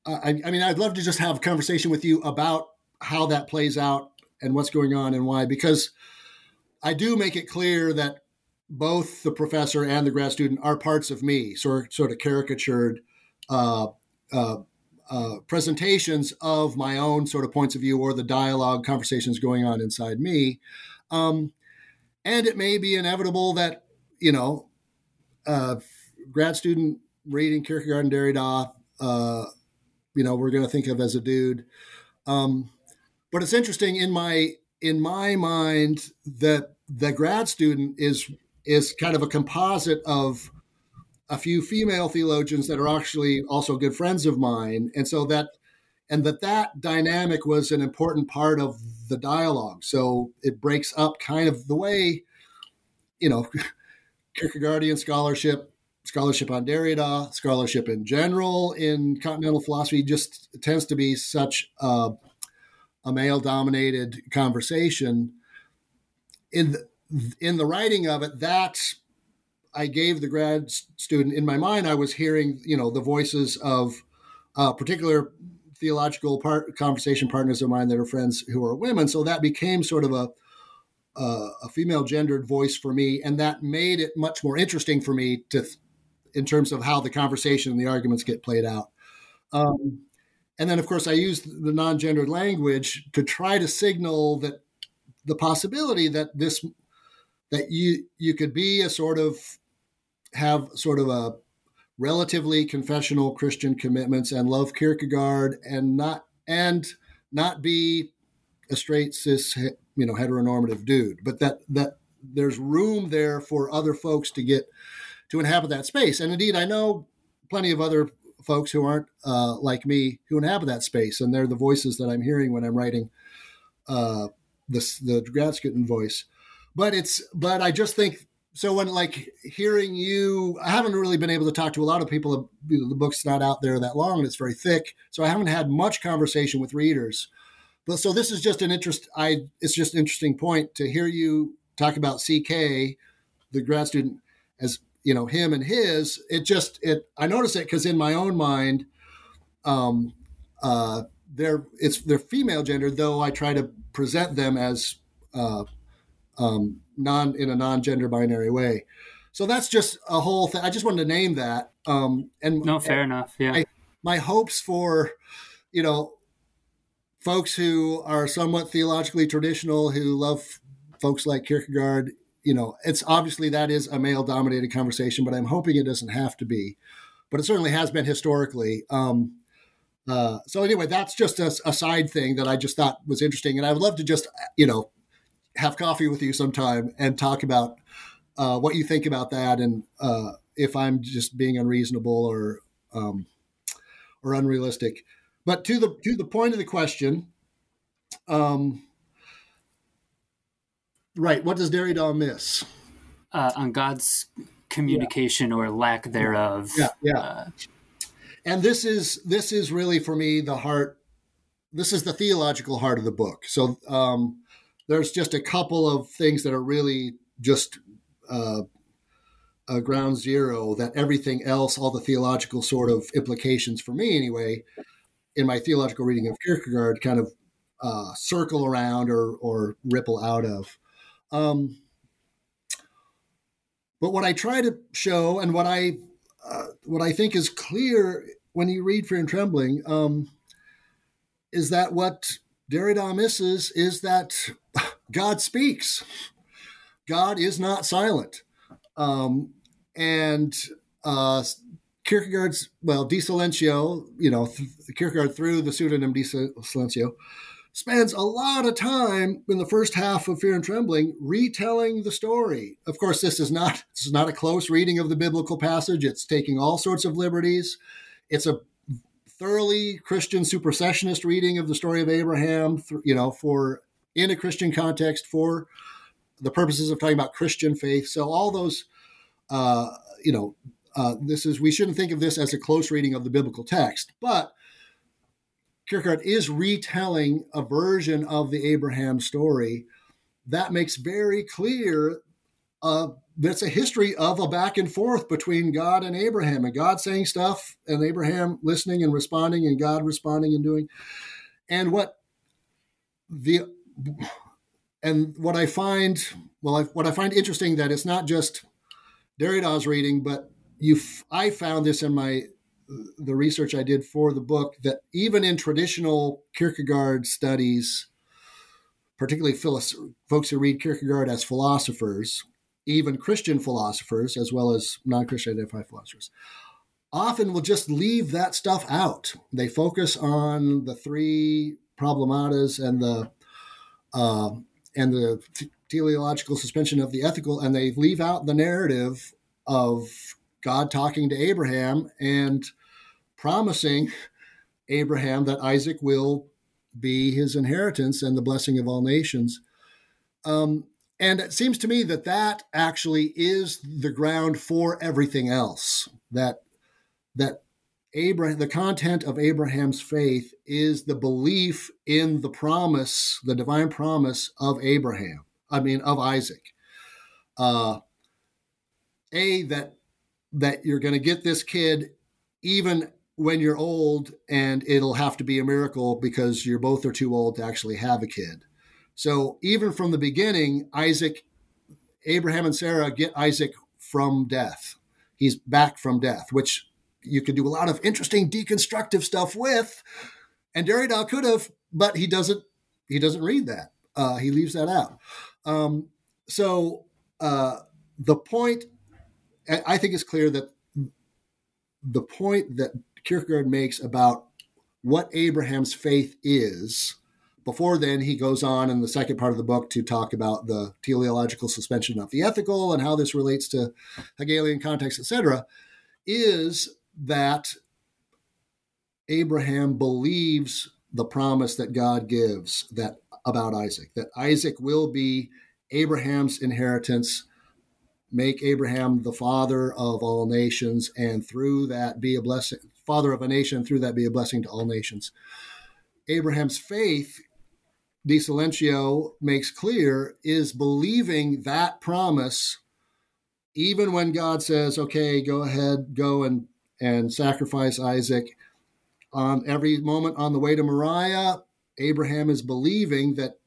I, I mean, I'd love to just have a conversation with you about how that plays out and what's going on and why because I do make it clear that both the professor and the grad student are parts of me, sort sort of caricatured uh, uh, uh, presentations of my own sort of points of view or the dialogue conversations going on inside me. Um, and it may be inevitable that you know, grad student reading Kierkegaard and Derrida, uh, you know, we're going to think of as a dude. Um, but it's interesting in my in my mind that the grad student is is kind of a composite of a few female theologians that are actually also good friends of mine. And so that and that that dynamic was an important part of the dialogue. So it breaks up kind of the way you know kierkegaardian scholarship scholarship on derrida scholarship in general in continental philosophy just tends to be such a, a male dominated conversation. In the, in the writing of it, that I gave the grad student in my mind. I was hearing, you know, the voices of uh, particular theological part, conversation partners of mine that are friends who are women. So that became sort of a uh, a female gendered voice for me, and that made it much more interesting for me to, in terms of how the conversation and the arguments get played out. Um, and then, of course, I used the non gendered language to try to signal that the possibility that this that you you could be a sort of have sort of a relatively confessional Christian commitments and love Kierkegaard and not and not be a straight cis you know heteronormative dude, but that that there's room there for other folks to get to inhabit that space. And indeed, I know plenty of other folks who aren't uh, like me who inhabit that space, and they're the voices that I'm hearing when I'm writing uh, this the grad student voice but it's but I just think so when like hearing you i haven't really been able to talk to a lot of people the book's not out there that long and it's very thick so i haven't had much conversation with readers. But so this is just an interest i it's just an interesting point to hear you talk about ck the grad student as you know him and his. It just it i notice it because in my own mind um uh they're it's they're female gender though i try to present them as uh um, non in a non-gender binary way. So that's just a whole thing. I just wanted to name that. Um, and no, fair and enough. Yeah. I, my hopes for, you know, folks who are somewhat theologically traditional who love folks like Kierkegaard. You know, it's obviously that is a male-dominated conversation, but I'm hoping it doesn't have to be. But it certainly has been historically. Um, uh, so anyway, that's just a, a, side thing that I just thought was interesting, and I would love to just you know have coffee with you sometime and talk about uh, what you think about that and uh, if I'm just being unreasonable or um, or unrealistic. But to the to the point of the question, um, right? What does Derrida miss? Uh, on God's communication yeah. or lack thereof. Yeah, yeah. Uh, and this is this is really for me the heart. This is the theological heart of the book. So um, there's just a couple of things that are really just uh, a ground zero that everything else, all the theological sort of implications for me anyway, in my theological reading of Kierkegaard, kind of uh, circle around or or ripple out of. Um, but what I try to show, and what I uh, what I think is clear when you read Fear and Trembling, um, is that what Derrida misses is that God speaks. God is not silent. Um, and uh, Kierkegaard's, well, De Silentio, you know, th- Kierkegaard through the pseudonym De Silentio, spends a lot of time in the first half of Fear and Trembling retelling the story. Of course, this is not this is not a close reading of the biblical passage. It's taking all sorts of liberties. It's a thoroughly Christian supersessionist reading of the story of Abraham, you know, for in a Christian context for the purposes of talking about Christian faith. So all those, uh, you know, uh, this is we shouldn't think of this as a close reading of the biblical text, but Kierkegaard is retelling a version of the Abraham story that makes very clear uh, that's a history of a back and forth between God and Abraham, and God saying stuff, and Abraham listening and responding, and God responding and doing. And what the and what I find well, I, what I find interesting that it's not just Derrida's reading, but you I found this in my the research I did for the book that even in traditional Kierkegaard studies, particularly folks who read Kierkegaard as philosophers, even Christian philosophers as well as non-Christian identified philosophers, often will just leave that stuff out. They focus on the three problematas and the uh, and the teleological suspension of the ethical, and they leave out the narrative of God talking to Abraham and promising Abraham that Isaac will be his inheritance and the blessing of all nations. Um, and it seems to me that that actually is the ground for everything else. That that Abraham, the content of Abraham's faith is the belief in the promise, the divine promise of Abraham. I mean, of Isaac. Uh, a that that you're going to get this kid even when you're old and it'll have to be a miracle because you're both are too old to actually have a kid. So even from the beginning, Isaac, Abraham and Sarah get Isaac from death. He's back from death, which you could do a lot of interesting deconstructive stuff with. And Derrida could have, but he doesn't. He doesn't read that. Uh, he leaves that out. Um, so uh, the point, I think, is clear that the point that Kierkegaard makes about what Abraham's faith is. Before then, he goes on in the second part of the book to talk about the teleological suspension of the ethical and how this relates to Hegelian context, etc. Is that Abraham believes the promise that God gives that about Isaac, that Isaac will be Abraham's inheritance make Abraham the father of all nations, and through that be a blessing, father of a nation, through that be a blessing to all nations. Abraham's faith, De Silentio makes clear, is believing that promise, even when God says, okay, go ahead, go and, and sacrifice Isaac. On every moment on the way to Moriah, Abraham is believing that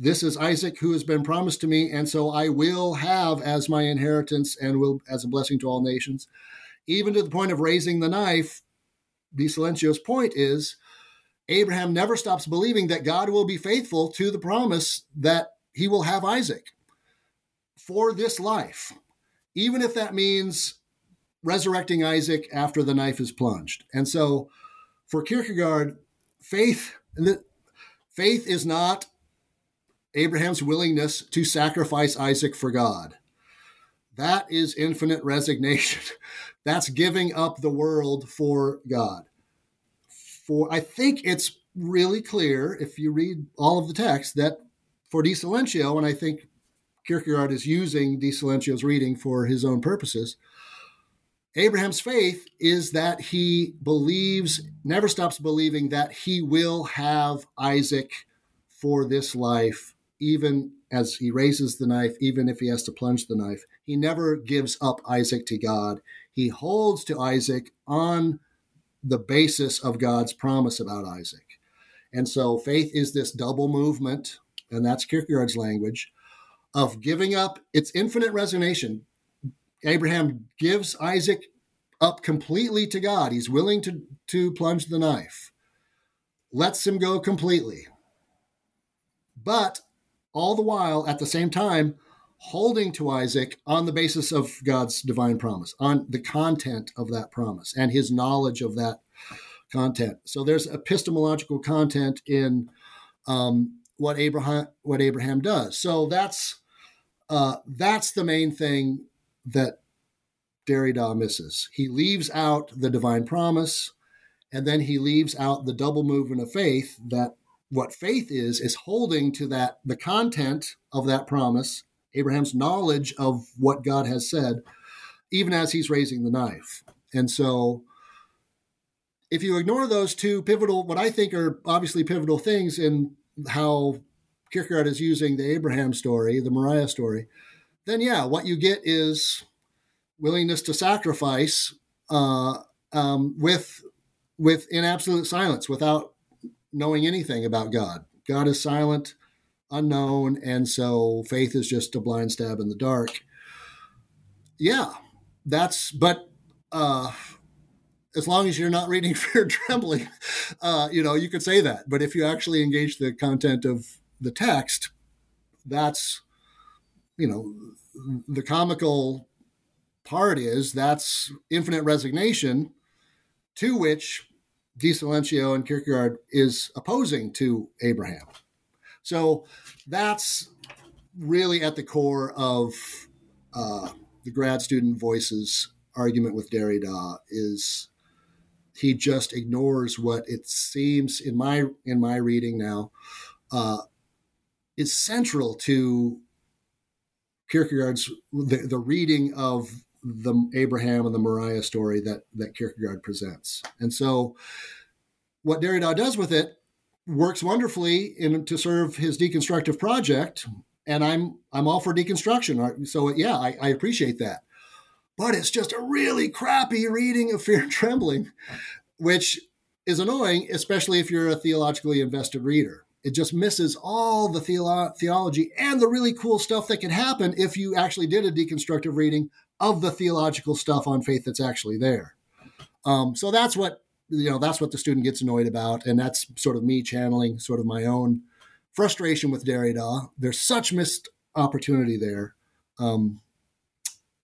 this is Isaac who has been promised to me, and so I will have as my inheritance and will as a blessing to all nations. Even to the point of raising the knife, De Silentio's point is Abraham never stops believing that God will be faithful to the promise that he will have Isaac for this life, even if that means resurrecting Isaac after the knife is plunged. And so for Kierkegaard, faith faith is not Abraham's willingness to sacrifice Isaac for God. That is infinite resignation. That's giving up the world for God. For I think it's really clear if you read all of the text that for De Silentio, and I think Kierkegaard is using De Silentio's reading for his own purposes, Abraham's faith is that he believes, never stops believing that he will have Isaac for this life even as he raises the knife, even if he has to plunge the knife. He never gives up Isaac to God. He holds to Isaac on the basis of God's promise about Isaac. And so faith is this double movement, and that's Kierkegaard's language, of giving up its infinite resignation. Abraham gives Isaac up completely to God. He's willing to, to plunge the knife, lets him go completely. But all the while, at the same time, holding to Isaac on the basis of God's divine promise, on the content of that promise and his knowledge of that content. So there's epistemological content in um, what Abraham what Abraham does. So that's uh, that's the main thing that Derrida misses. He leaves out the divine promise, and then he leaves out the double movement of faith. That what faith is is holding to that the content of that promise Abraham's knowledge of what God has said, even as he's raising the knife. And so, if you ignore those two pivotal, what I think are obviously pivotal things in how Kierkegaard is using the Abraham story, the Moriah story, then yeah, what you get is willingness to sacrifice uh, um, with with in absolute silence, without knowing anything about God. God is silent unknown, and so faith is just a blind stab in the dark. Yeah, that's but uh, as long as you're not reading fear trembling, uh, you know you could say that. But if you actually engage the content of the text, that's you know the comical part is that's infinite resignation to which De Silentio and Kierkegaard is opposing to Abraham. So that's really at the core of uh, the grad student voices argument with Derrida is he just ignores what it seems in my in my reading now uh, is central to Kierkegaard's the, the reading of the Abraham and the Moriah story that that Kierkegaard presents. And so what Derrida does with it works wonderfully in to serve his deconstructive project, and I'm I'm all for deconstruction. So yeah, I, I appreciate that. But it's just a really crappy reading of Fear and Trembling, which is annoying, especially if you're a theologically invested reader. It just misses all the theolo- theology and the really cool stuff that can happen if you actually did a deconstructive reading of the theological stuff on faith that's actually there. Um, so that's what you know that's what the student gets annoyed about and that's sort of me channeling sort of my own frustration with derrida. There's such missed opportunity there um,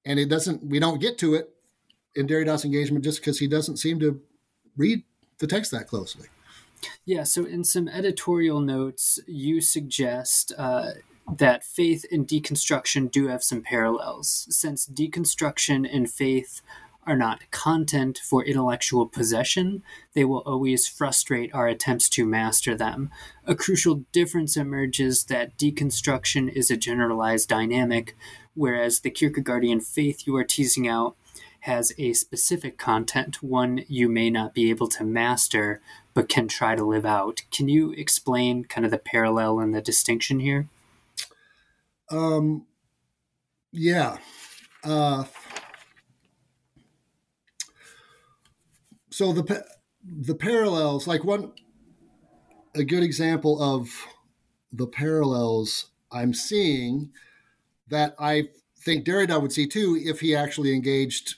and it doesn't we don't get to it in derrida's engagement just because he doesn't seem to read the text that closely. Yeah so in some editorial notes you suggest uh, that faith and deconstruction do have some parallels. Since deconstruction and faith are not content for intellectual possession, they will always frustrate our attempts to master them. A crucial difference emerges that deconstruction is a generalized dynamic, whereas the Kierkegaardian faith you are teasing out has a specific content, one you may not be able to master but can try to live out. Can you explain kind of the parallel and the distinction here? Um, yeah. Uh, so the the parallels, like one a good example of the parallels I'm seeing that I think Derrida would see too if he actually engaged,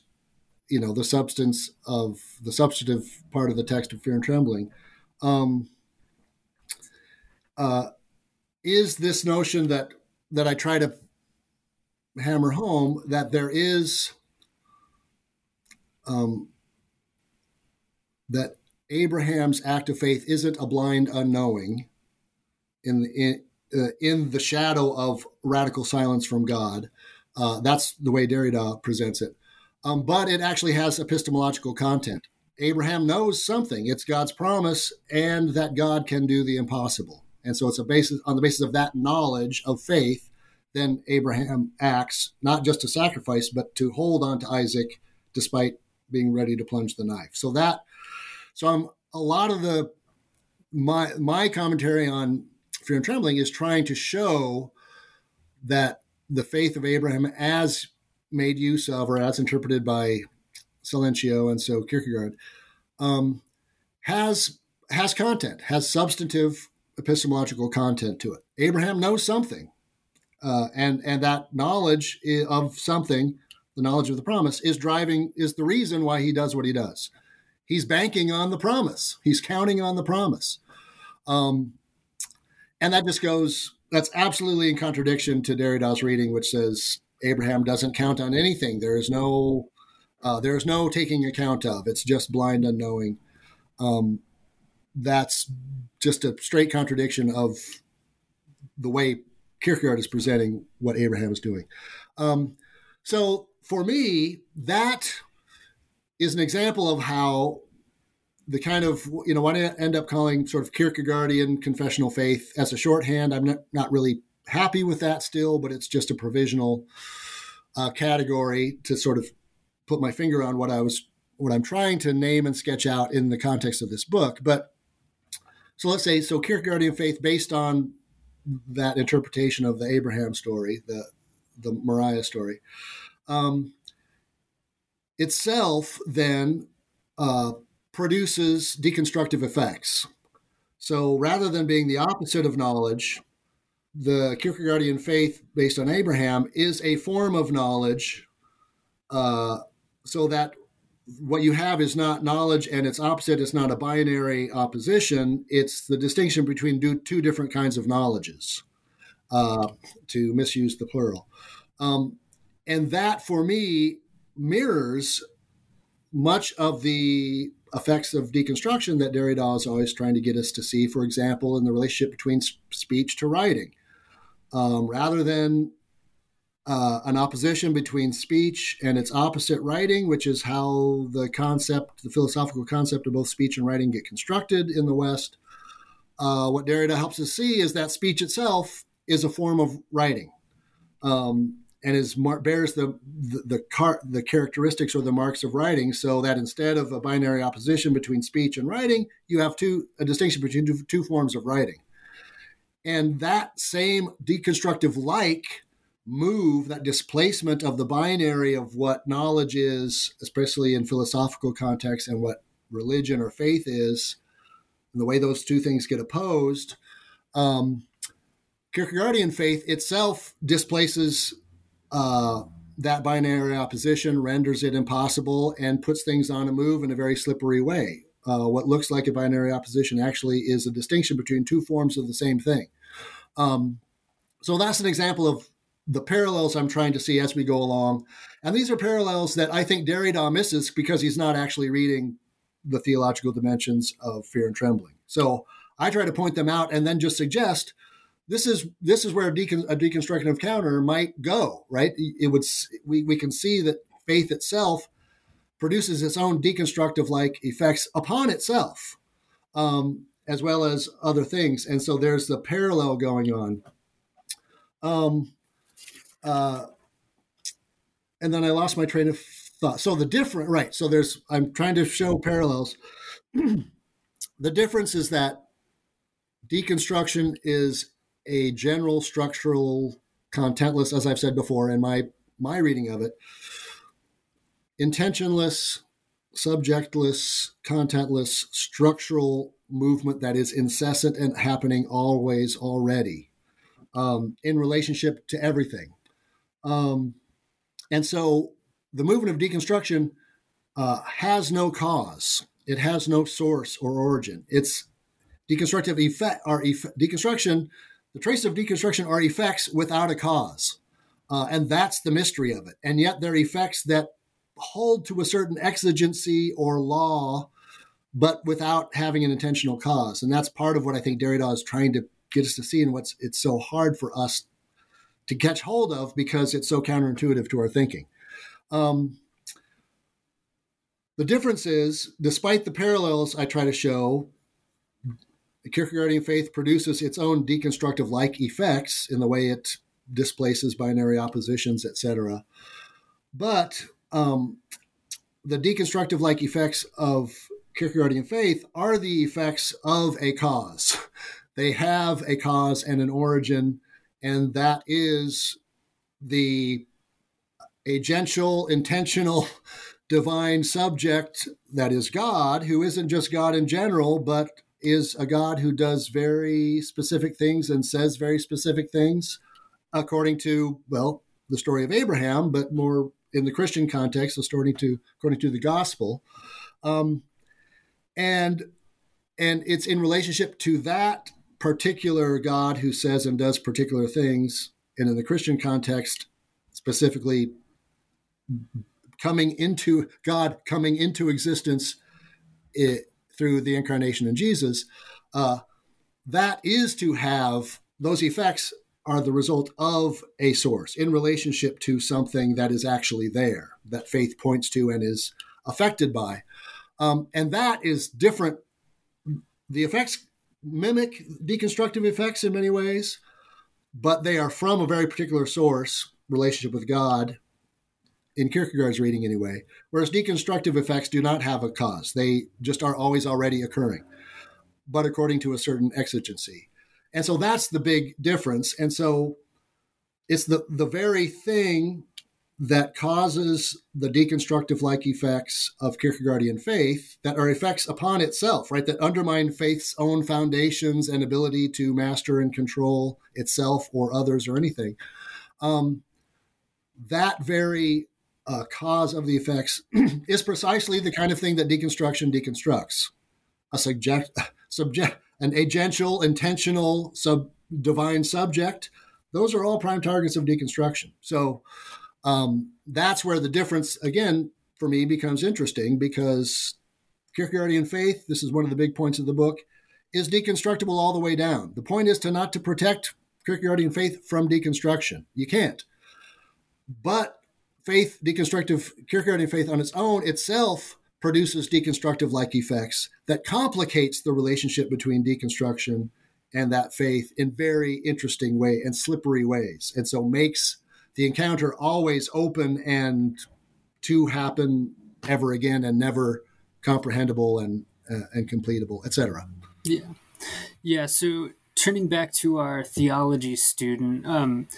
you know, the substance of the substantive part of the text of Fear and Trembling, um, uh, is this notion that that I try to hammer home that there is um, that Abraham's act of faith isn't a blind unknowing in in, uh, in the shadow of radical silence from God. Uh, that's the way Derrida presents it. Um, but it actually has epistemological content. Abraham knows something. It's God's promise, and that God can do the impossible. And so it's a basis on the basis of that knowledge of faith. Then Abraham acts not just to sacrifice, but to hold on to Isaac despite being ready to plunge the knife. So that so I'm a lot of the my my commentary on fear and trembling is trying to show that the faith of Abraham, as made use of or as interpreted by Silentio and so Kierkegaard, um, has has content, has substantive epistemological content to it. Abraham knows something, uh, and and that knowledge of something, the knowledge of the promise, is driving is the reason why he does what he does. He's banking on the promise. He's counting on the promise, um, and that just goes. That's absolutely in contradiction to Derrida's reading, which says Abraham doesn't count on anything. There is no uh, there is no taking account of. It's just blind unknowing. Um, that's just a straight contradiction of the way Kierkegaard is presenting what Abraham is doing. Um, so for me, that is an example of how the kind of you know what I end up calling sort of Kierkegaardian confessional faith as a shorthand. I'm not, not really happy with that still, but it's just a provisional uh, category to sort of put my finger on what I was what I'm trying to name and sketch out in the context of this book. But so let's say so Kierkegaardian faith based on that interpretation of the Abraham story, the the Moriah story, um, itself then uh, produces deconstructive effects. So rather than being the opposite of knowledge, the Kierkegaardian faith based on Abraham is a form of knowledge, uh, so that what you have is not knowledge and its opposite is not a binary opposition. It's the distinction between two different kinds of knowledges, uh, to misuse the plural. Um, and that for me mirrors much of the effects of deconstruction that Derrida is always trying to get us to see, for example, in the relationship between speech to writing. Um, rather than uh, an opposition between speech and its opposite writing, which is how the concept, the philosophical concept of both speech and writing get constructed in the West. Uh, what Derrida helps us see is that speech itself is a form of writing, um, and is mar- bears the the the, car- the characteristics or the marks of writing. So that instead of a binary opposition between speech and writing, you have two a distinction between two, two forms of writing, and that same deconstructive like move that displacement of the binary of what knowledge is, especially in philosophical context, and what religion or faith is, and the way those two things get opposed, um, Kierkegaardian faith itself displaces uh, that binary opposition, renders it impossible, and puts things on a move in a very slippery way. Uh, what looks like a binary opposition actually is a distinction between two forms of the same thing. Um, so that's an example of the parallels I'm trying to see as we go along. And these are parallels that I think Derrida misses because he's not actually reading the theological dimensions of fear and trembling. So I try to point them out and then just suggest this is this is where a, decon, a deconstructive counter might go. Right? It would we we can see that faith itself produces its own deconstructive like effects upon itself, um, as well as other things. And so there's the parallel going on. Um, uh, and then I lost my train of thought. So the different, right? So there's, I'm trying to show parallels. the difference is that deconstruction is a general structural contentless, as I've said before in my my reading of it, intentionless, subjectless, contentless, structural movement that is incessant and happening always already um, in relationship to everything. Um, and so the movement of deconstruction uh, has no cause. It has no source or origin. It's deconstructive effect are deconstruction. The traces of deconstruction are effects without a cause, uh, and that's the mystery of it. And yet they're effects that hold to a certain exigency or law, but without having an intentional cause. And that's part of what I think Derrida is trying to get us to see, and what's it's so hard for us to catch hold of because it's so counterintuitive to our thinking. Um, the difference is, despite the parallels I try to show, the Kierkegaardian faith produces its own deconstructive like effects in the way it displaces binary oppositions, etc. But um, the deconstructive like effects of Kierkegaardian faith are the effects of a cause. They have a cause and an origin and that is the agential, intentional, divine subject that is God, who isn't just God in general, but is a God who does very specific things and says very specific things, according to, well, the story of Abraham, but more in the Christian context, story to according to the gospel. Um, and and it's in relationship to that particular God who says and does particular things, and in the Christian context, specifically coming into God coming into existence it, through the incarnation in Jesus, uh, that is to have those effects are the result of a source in relationship to something that is actually there that faith points to and is affected by. Um, and that is different. The effects mimic deconstructive effects in many ways, but they are from a very particular source, relationship with God, in Kierkegaard's reading anyway, whereas deconstructive effects do not have a cause. They just are always already occurring, but according to a certain exigency. And so that's the big difference. And so it's the, the very thing that causes the deconstructive like effects of Kierkegaardian faith that are effects upon itself, right? That undermine faith's own foundations and ability to master and control itself or others or anything. Um, that very uh, cause of the effects is precisely the kind of thing that deconstruction deconstructs. A subject, subject, an agential, intentional, sub divine subject. Those are all prime targets of deconstruction. So um, that's where the difference, again, for me becomes interesting because Kierkegaardian faith, this is one of the big points of the book, is deconstructible all the way down. The point is to not to protect Kierkegaardian faith from deconstruction. You can't. But faith, deconstructive Kierkegaardian faith on its own itself produces deconstructive like effects that complicates the relationship between deconstruction and that faith in very interesting way and slippery ways. And so makes the encounter always open and to happen ever again and never comprehensible and uh, and completable etc yeah. Yeah so turning back to our theology student um,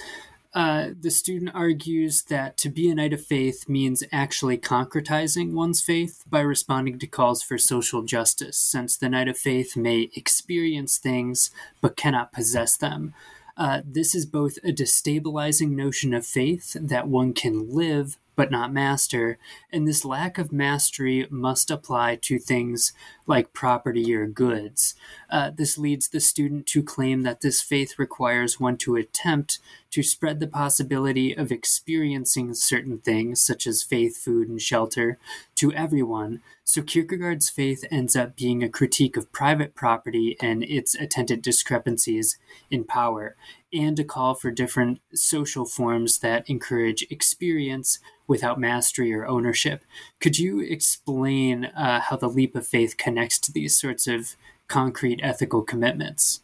uh, the student argues that to be a knight of faith means actually concretizing one's faith by responding to calls for social justice, since the knight of faith may experience things but cannot possess them. Uh, this is both a destabilizing notion of faith that one can live but not master, and this lack of mastery must apply to things like property or goods. Uh, this leads the student to claim that this faith requires one to attempt to spread the possibility of experiencing certain things, such as faith, food, and shelter, to everyone. So Kierkegaard's faith ends up being a critique of private property and its attendant discrepancies in power, and a call for different social forms that encourage experience without mastery or ownership. Could you explain uh, how the leap of faith connects to these sorts of concrete ethical commitments?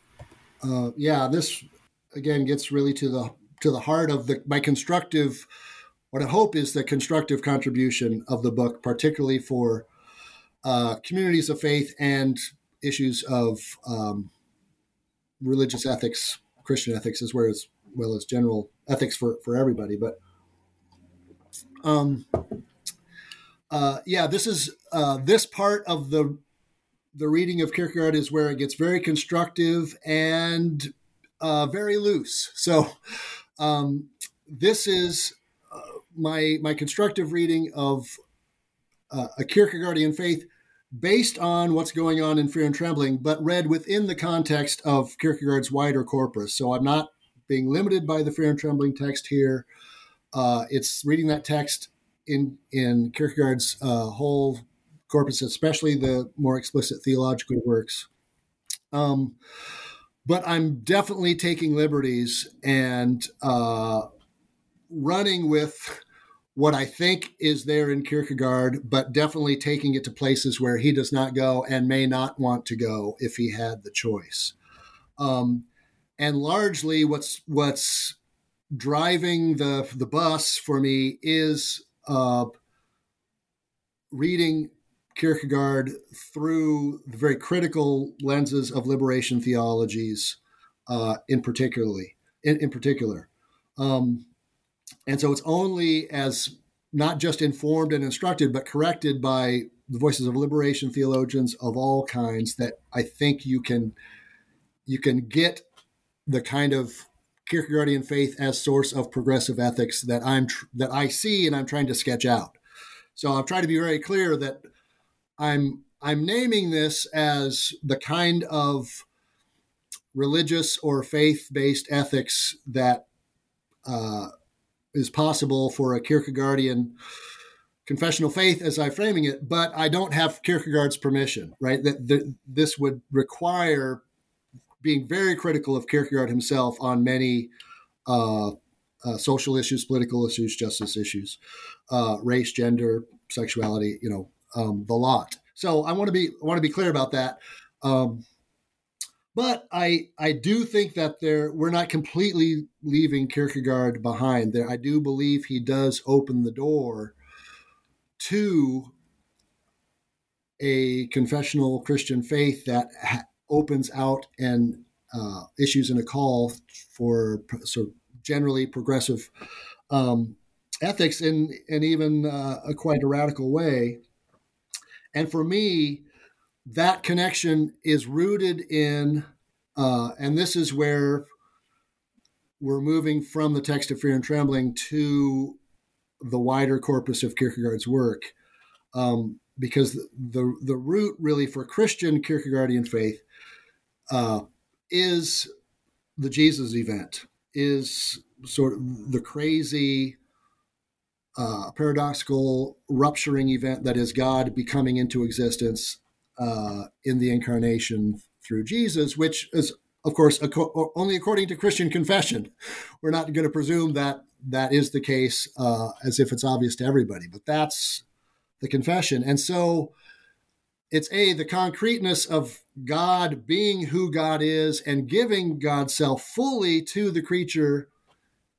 Uh, yeah, this again gets really to the to the heart of the my constructive. What I hope is the constructive contribution of the book, particularly for uh, communities of faith and issues of um, religious ethics, Christian ethics, as well as well as general ethics for for everybody. But um, uh, yeah, this is uh, this part of the the reading of Kierkegaard is where it gets very constructive and uh, very loose. So um, this is uh, my my constructive reading of uh, a Kierkegaardian faith based on what's going on in Fear and Trembling, but read within the context of Kierkegaard's wider corpus. So I'm not being limited by the Fear and Trembling text here. Uh, it's reading that text in in Kierkegaard's uh, whole corpus, especially the more explicit theological works. Um, but I'm definitely taking liberties and uh, running with what I think is there in Kierkegaard, but definitely taking it to places where he does not go and may not want to go if he had the choice. Um, and largely, what's what's driving the the bus for me is uh, reading Kierkegaard through the very critical lenses of liberation theologies, uh, in particularly in, in particular. Um, and so it's only as not just informed and instructed, but corrected by the voices of liberation theologians of all kinds that I think you can you can get the kind of Kierkegaardian faith as source of progressive ethics that I'm tr- that I see and I'm trying to sketch out. So I'm trying to be very clear that I'm I'm naming this as the kind of religious or faith-based ethics that uh, is possible for a Kierkegaardian confessional faith as I'm framing it, but I don't have Kierkegaard's permission, right? That, this would require being very critical of Kierkegaard himself on many uh, uh, social issues, political issues, justice issues, uh, race, gender, sexuality, you know, um, the lot. So I want to be I want to be clear about that. Um, but I I do think that there we're not completely leaving Kierkegaard behind. There I do believe he does open the door to a confessional Christian faith that ha- opens out and uh, issues in a call for sort of generally progressive um, ethics in, in even uh, a quite a radical way. And for me, that connection is rooted in, uh, and this is where we're moving from the text of fear and trembling to the wider corpus of Kierkegaard's work, um, because the, the, the root really for Christian Kierkegaardian faith uh, is the Jesus event, is sort of the crazy, uh, paradoxical, rupturing event that is God becoming into existence uh, in the incarnation through Jesus, which is, of course, only according to Christian confession. We're not going to presume that that is the case uh, as if it's obvious to everybody, but that's the confession. And so it's a the concreteness of God being who God is and giving God's self fully to the creature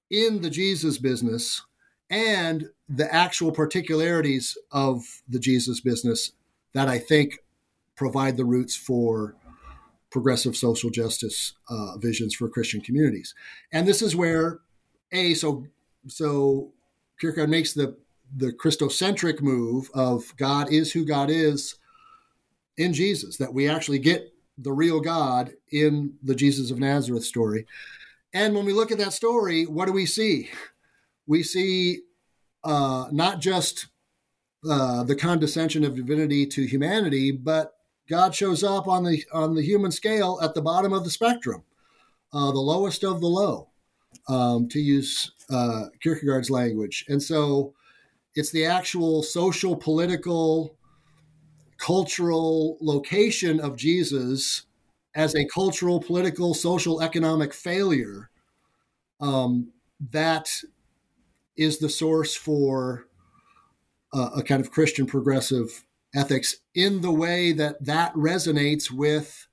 in the Jesus business and the actual particularities of the Jesus business that I think provide the roots for progressive social justice uh, visions for Christian communities. And this is where a so so Kierkegaard makes the the Christocentric move of God is who God is in Jesus, that we actually get the real God in the Jesus of Nazareth story. And when we look at that story, what do we see? We see uh, not just uh, the condescension of divinity to humanity, but God shows up on the on the human scale at the bottom of the spectrum, uh, the lowest of the low, um, to use uh, Kierkegaard's language. And so, it's the actual social, political, cultural location of Jesus as a cultural, political, social, economic failure um, that is the source for uh, a kind of Christian progressive ethics in the way that that resonates with,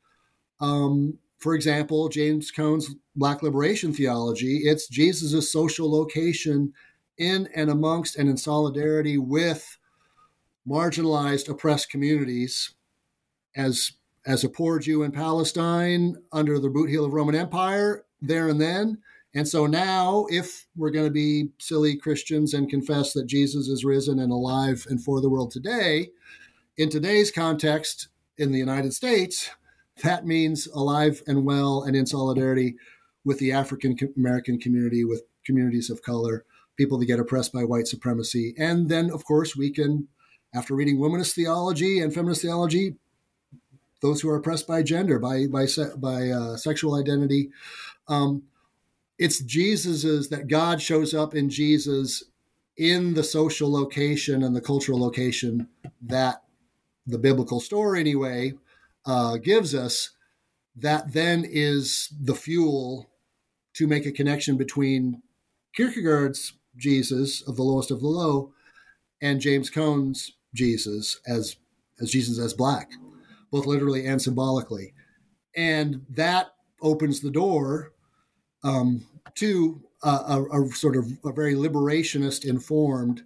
um, for example, James Cone's Black liberation theology. It's Jesus' social location in and amongst and in solidarity with marginalized, oppressed communities as as a poor Jew in Palestine under the boot heel of Roman Empire there and then. And so now, if we're going to be silly Christians and confess that Jesus is risen and alive and for the world today, in today's context in the United States, that means alive and well and in solidarity with the African American community, with communities of color, people that get oppressed by white supremacy. And then, of course, we can after reading womanist theology and feminist theology, those who are oppressed by gender, by by by uh, sexual identity, um, it's Jesus's that God shows up in Jesus in the social location and the cultural location that the biblical story anyway uh, gives us. That then is the fuel to make a connection between Kierkegaard's Jesus of the lowest of the low and James Cone's Jesus as as Jesus as black, both literally and symbolically, and that opens the door um, to a, a, a, sort of a very liberationist informed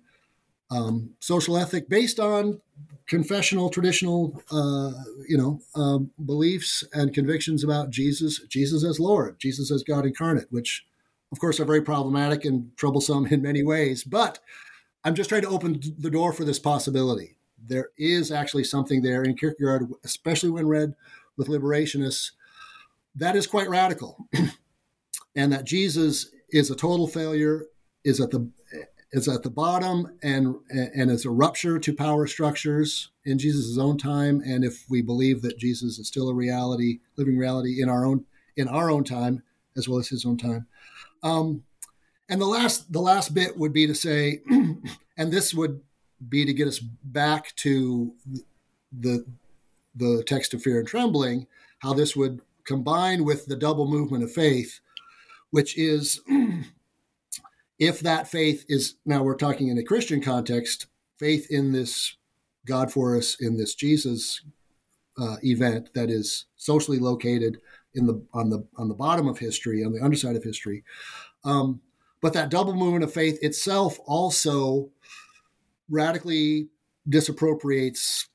um, social ethic based on confessional traditional uh, you know um, beliefs and convictions about jesus jesus as lord jesus as god incarnate which of course, are very problematic and troublesome in many ways. But I'm just trying to open the door for this possibility. There is actually something there in Kierkegaard, especially when read with liberationists, that is quite radical. and that Jesus is a total failure, is at the is at the bottom and and is a rupture to power structures in Jesus' own time. And if we believe that Jesus is still a reality, living reality in our own in our own time as well as his own time. Um, and the last the last bit would be to say, and this would be to get us back to the the text of fear and trembling, how this would combine with the double movement of faith, which is if that faith is now we're talking in a Christian context, faith in this God for us, in this Jesus uh, event that is socially located in the on the on the bottom of history, on the underside of history. Um, but that double movement of faith itself also radically disappropriates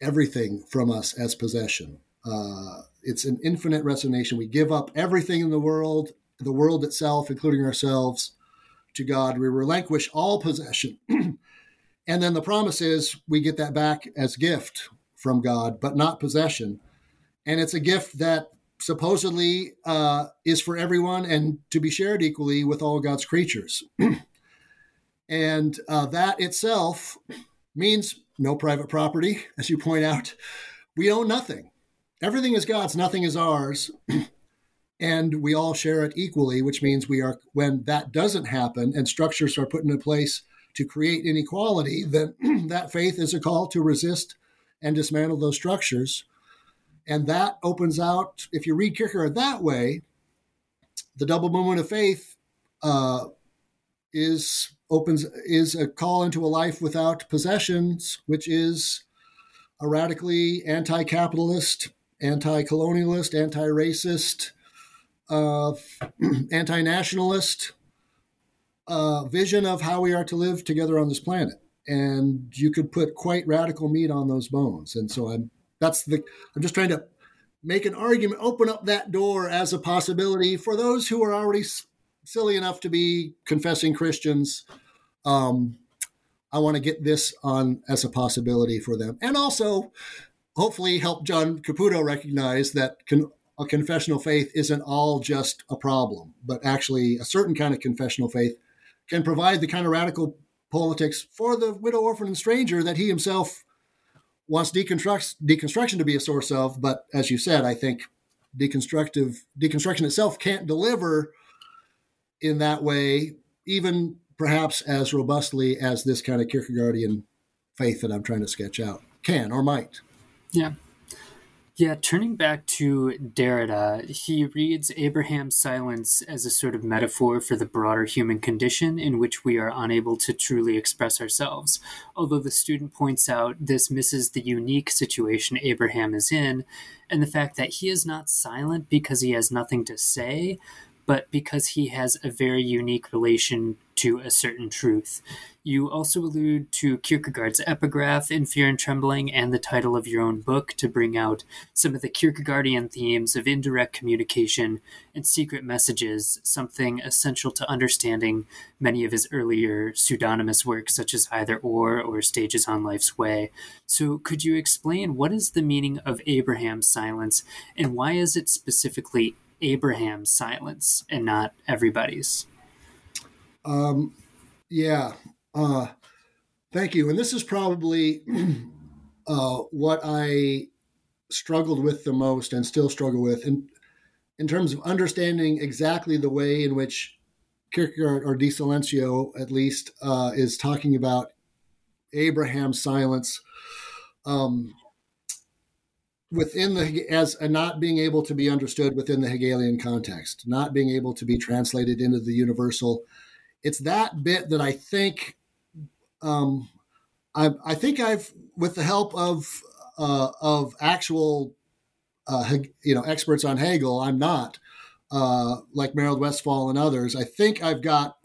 everything from us as possession. Uh, it's an infinite resignation. We give up everything in the world, the world itself, including ourselves, to God. We relinquish all possession. and then the promise is we get that back as gift from God, but not possession. And it's a gift that supposedly uh, is for everyone and to be shared equally with all God's creatures. and uh, that itself means no private property, as you point out. We own nothing. Everything is God's, nothing is ours. and we all share it equally, which means we are, when that doesn't happen and structures are put into place to create inequality, then that faith is a call to resist and dismantle those structures. And that opens out, if you read Kierkegaard that way, the double movement of faith uh, is opens is a call into a life without possessions, which is a radically anti-capitalist, anti-colonialist, anti-racist, uh, anti-nationalist uh, vision of how we are to live together on this planet. And you could put quite radical meat on those bones. And so I'm that's the I'm just trying to make an argument, open up that door as a possibility for those who are already silly enough to be confessing Christians. Um, I want to get this on as a possibility for them, and also hopefully help John Caputo recognize that con- a confessional faith isn't all just a problem, but actually a certain kind of confessional faith can provide the kind of radical politics for the widow, orphan, and stranger that he himself wants deconstruct, deconstruction to be a source of. But as you said, I think deconstructive deconstruction itself can't deliver in that way, even perhaps as robustly as this kind of Kierkegaardian faith that I'm trying to sketch out can or might. Yeah. Yeah, turning back to Derrida, he reads Abraham's silence as a sort of metaphor for the broader human condition in which we are unable to truly express ourselves. Although the student points out this misses the unique situation Abraham is in, and the fact that he is not silent because he has nothing to say, but because he has a very unique relation to a certain truth. You also allude to Kierkegaard's epigraph in Fear and Trembling and the title of your own book to bring out some of the Kierkegaardian themes of indirect communication and secret messages, something essential to understanding many of his earlier pseudonymous works, such as Either Or or Stages on Life's Way. So, could you explain what is the meaning of Abraham's silence and why is it specifically Abraham's silence and not everybody's? Um, yeah. Uh, thank you. And this is probably uh, what I struggled with the most and still struggle with in, in terms of understanding exactly the way in which Kierkegaard or De Silentio, at least, uh, is talking about Abraham's silence. Um, within the as not being able to be understood within the Hegelian context, not being able to be translated into the universal. It's that bit that I think, um, I, I think I've, with the help of uh, of actual, uh, you know, experts on Hegel, I'm not uh, like Merold Westphal and others. I think I've got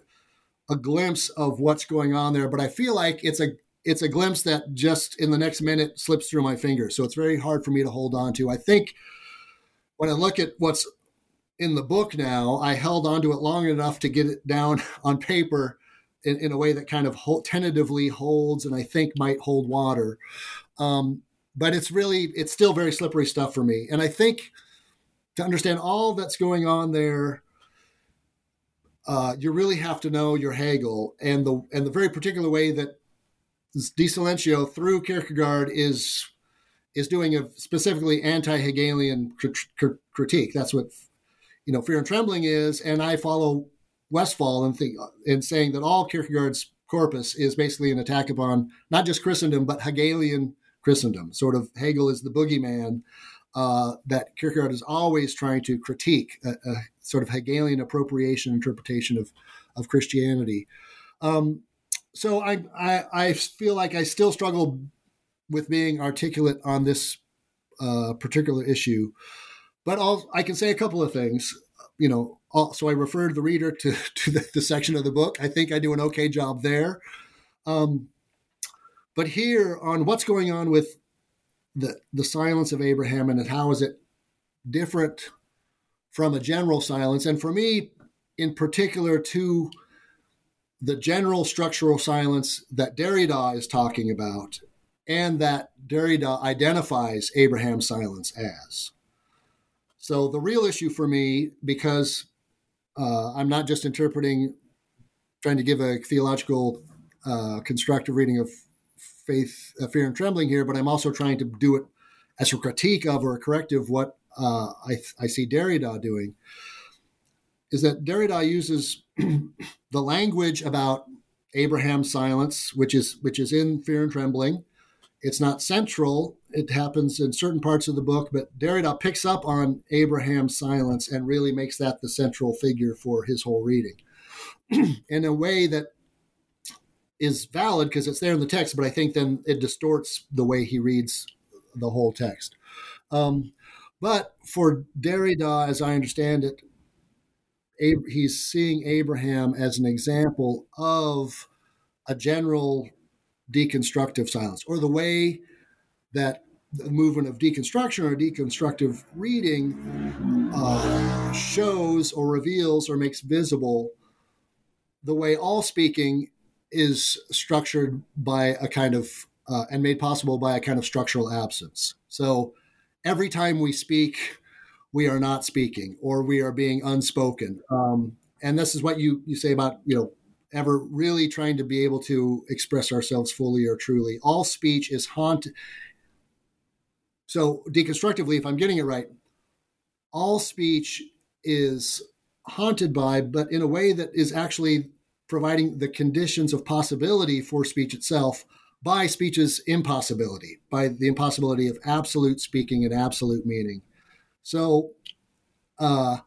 a glimpse of what's going on there, but I feel like it's a it's a glimpse that just in the next minute slips through my fingers. So it's very hard for me to hold on to. I think when I look at what's in the book now, I held onto it long enough to get it down on paper in, in a way that kind of hold, tentatively holds and I think might hold water. Um, but it's really, it's still very slippery stuff for me. And I think to understand all that's going on there, uh, you really have to know your Hegel and the and the very particular way that De Silentio through Kierkegaard is is doing a specifically anti-Hegelian critique. That's what you know, Fear and Trembling is, and I follow Westphal and think in saying that all Kierkegaard's corpus is basically an attack upon not just Christendom but Hegelian Christendom. Sort of Hegel is the boogeyman uh, that Kierkegaard is always trying to critique, a, a, sort of Hegelian appropriation interpretation of of Christianity. Um, so I, I, I feel like I still struggle with being articulate on this uh, particular issue, but I'll, I can say a couple of things. You know, so I refer the reader to to the, the, section of the book. I think I do an okay job there. Um, but here on what's going on with the the silence of Abraham and how is it different from a general silence, and for me in particular to the general structural silence that Derrida is talking about and that Derrida identifies Abraham's silence as. So the real issue for me, because uh, I'm not just interpreting, trying to give a theological uh, constructive reading of faith, uh, fear, and trembling here, but I'm also trying to do it as a critique of or a corrective what uh, I, I see Derrida doing is that Derrida uses the language about Abraham's silence, which is which is in Fear and Trembling. It's not central. It happens in certain parts of the book, but Derrida picks up on Abraham's silence and really makes that the central figure for his whole reading in a way that is valid because it's there in the text, but I think then it distorts the way he reads the whole text. Um, but for Derrida, as I understand it, he's seeing Abraham as an example of a general deconstructive silence, or the way that the movement of deconstruction or deconstructive reading uh, shows or reveals or makes visible the way all speaking is structured by a kind of uh, and made possible by a kind of structural absence. So every time we speak, we are not speaking or we are being unspoken. Um, and this is what you you say about you know ever really trying to be able to express ourselves fully or truly. All speech is haunted. So deconstructively, if I'm getting it right, all speech is haunted by, but in a way that is actually providing the conditions of possibility for speech itself by speech's impossibility, by the impossibility of absolute speaking and absolute meaning. So, uh,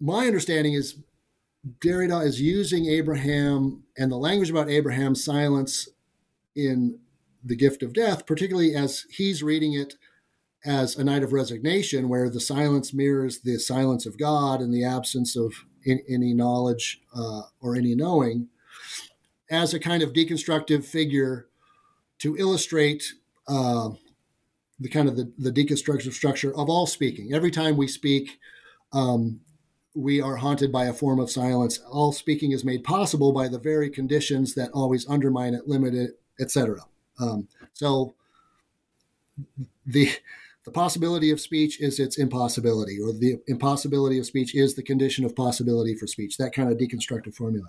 my understanding is Derrida is using Abraham and the language about Abraham's silence in The Gift of Death, particularly as he's reading it as a knight of resignation, where the silence mirrors the silence of God and the absence of any knowledge uh, or any knowing, as a kind of deconstructive figure to illustrate uh, the kind of the, the deconstructive structure of all speaking. Every time we speak, um, we are haunted by a form of silence. All speaking is made possible by the very conditions that always undermine it, limit it, etc. Um, so the the possibility of speech is its impossibility, or the impossibility of speech is the condition of possibility for speech. That kind of deconstructive formula.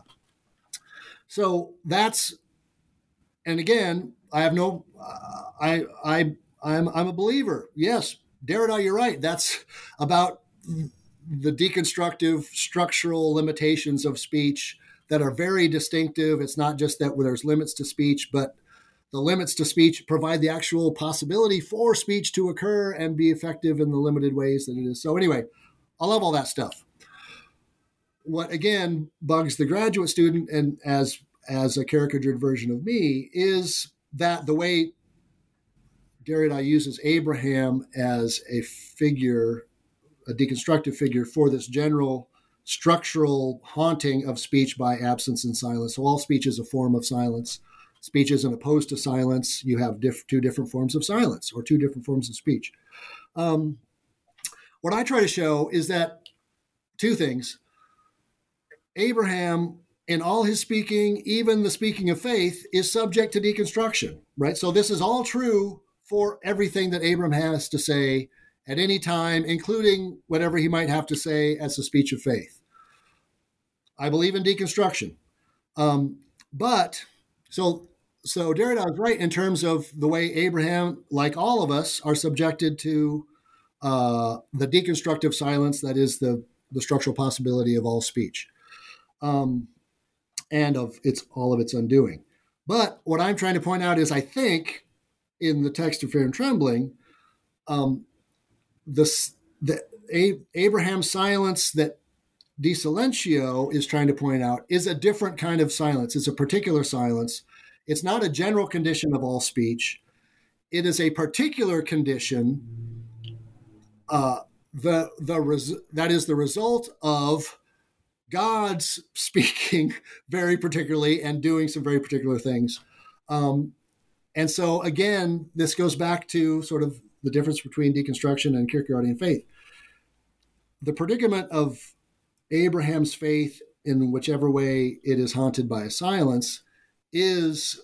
So that's, and again, I have no, uh, I I I'm I'm a believer. Yes, Derrida, you're right. That's about the deconstructive structural limitations of speech that are very distinctive. It's not just that there's limits to speech, but the limits to speech provide the actual possibility for speech to occur and be effective in the limited ways that it is. So, anyway, I love all that stuff. What again bugs the graduate student, and as as a caricatured version of me, is that the way Derrida uses Abraham as a figure, a deconstructive figure for this general structural haunting of speech by absence and silence. So all speech is a form of silence. Speech isn't opposed to silence. You have diff- two different forms of silence or two different forms of speech. Um, what I try to show is that two things. Abraham, in all his speaking, even the speaking of faith, is subject to deconstruction, right? So this is all true for everything that Abram has to say at any time, including whatever he might have to say as a speech of faith. I believe in deconstruction. Um, but so so Derrida is right in terms of the way Abraham, like all of us, are subjected to uh, the deconstructive silence that is the the structural possibility of all speech, um, and of its all of its undoing. But what I'm trying to point out is, I think, in the text of Fear and Trembling, um, the the A- Abraham's silence that De Silentio is trying to point out is a different kind of silence. It's a particular silence. It's not a general condition of all speech. It is a particular condition. Uh, the the res- that is the result of God's speaking very particularly and doing some very particular things. Um, and so again, this goes back to sort of the difference between deconstruction and Kierkegaardian faith. The predicament of Abraham's faith, in whichever way it is haunted by a silence, is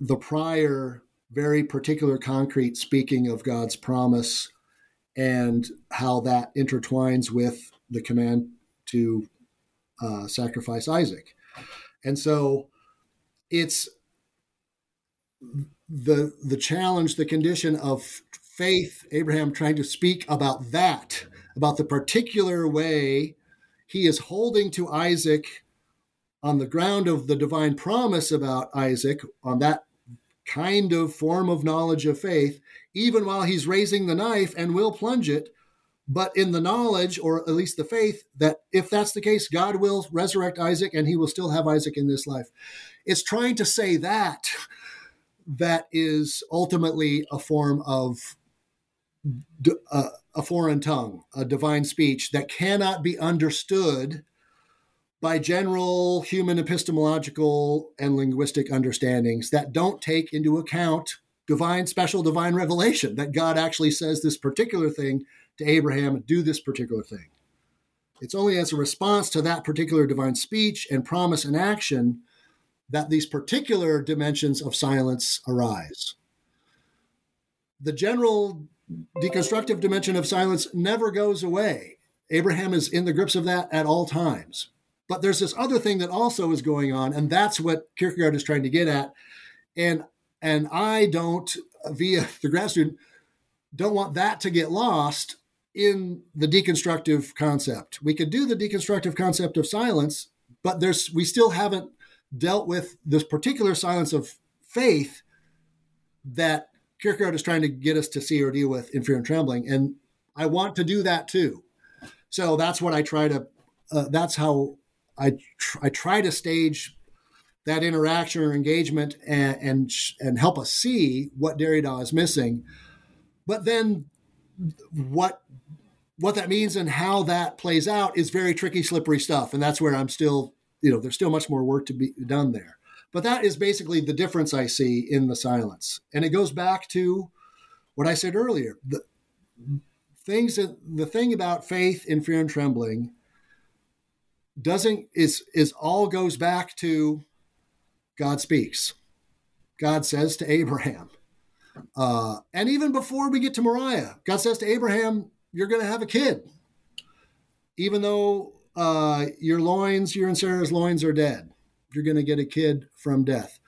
the prior, very particular, concrete speaking of God's promise and how that intertwines with the command to uh, sacrifice Isaac. And so it's the the challenge, the condition of faith, Abraham trying to speak about that, about the particular way he is holding to Isaac on the ground of the divine promise about Isaac, on that kind of form of knowledge of faith, even while he's raising the knife and will plunge it, but in the knowledge, or at least the faith, that if that's the case, God will resurrect Isaac and he will still have Isaac in this life. It's trying to say that that is ultimately a form of uh, a foreign tongue, a divine speech that cannot be understood by general human epistemological and linguistic understandings that don't take into account divine, special divine revelation that God actually says this particular thing to Abraham, do this particular thing. It's only as a response to that particular divine speech and promise and action that these particular dimensions of silence arise. The general deconstructive dimension of silence never goes away. Abraham is in the grips of that at all times. But there's this other thing that also is going on, and that's what Kierkegaard is trying to get at. And and I don't, via the grad student, don't want that to get lost in the deconstructive concept. We could do the deconstructive concept of silence, but there's we still haven't dealt with this particular silence of faith that Kierkegaard is trying to get us to see or deal with in fear and trembling. And I want to do that too. So that's what I try to, uh, that's how I, tr- I try to stage that interaction or engagement and, and, and help us see what Derrida is missing. But then what, what that means and how that plays out is very tricky, slippery stuff. And that's where I'm still, you know, there's still much more work to be done there. But that is basically the difference I see in the silence. And it goes back to what I said earlier. The things that the thing about faith in fear and trembling doesn't is is all goes back to God speaks. God says to Abraham. Uh, and even before we get to Moriah, God says to Abraham, You're going to have a kid. Even though uh, your loins, your and Sarah's loins are dead you're going to get a kid from death.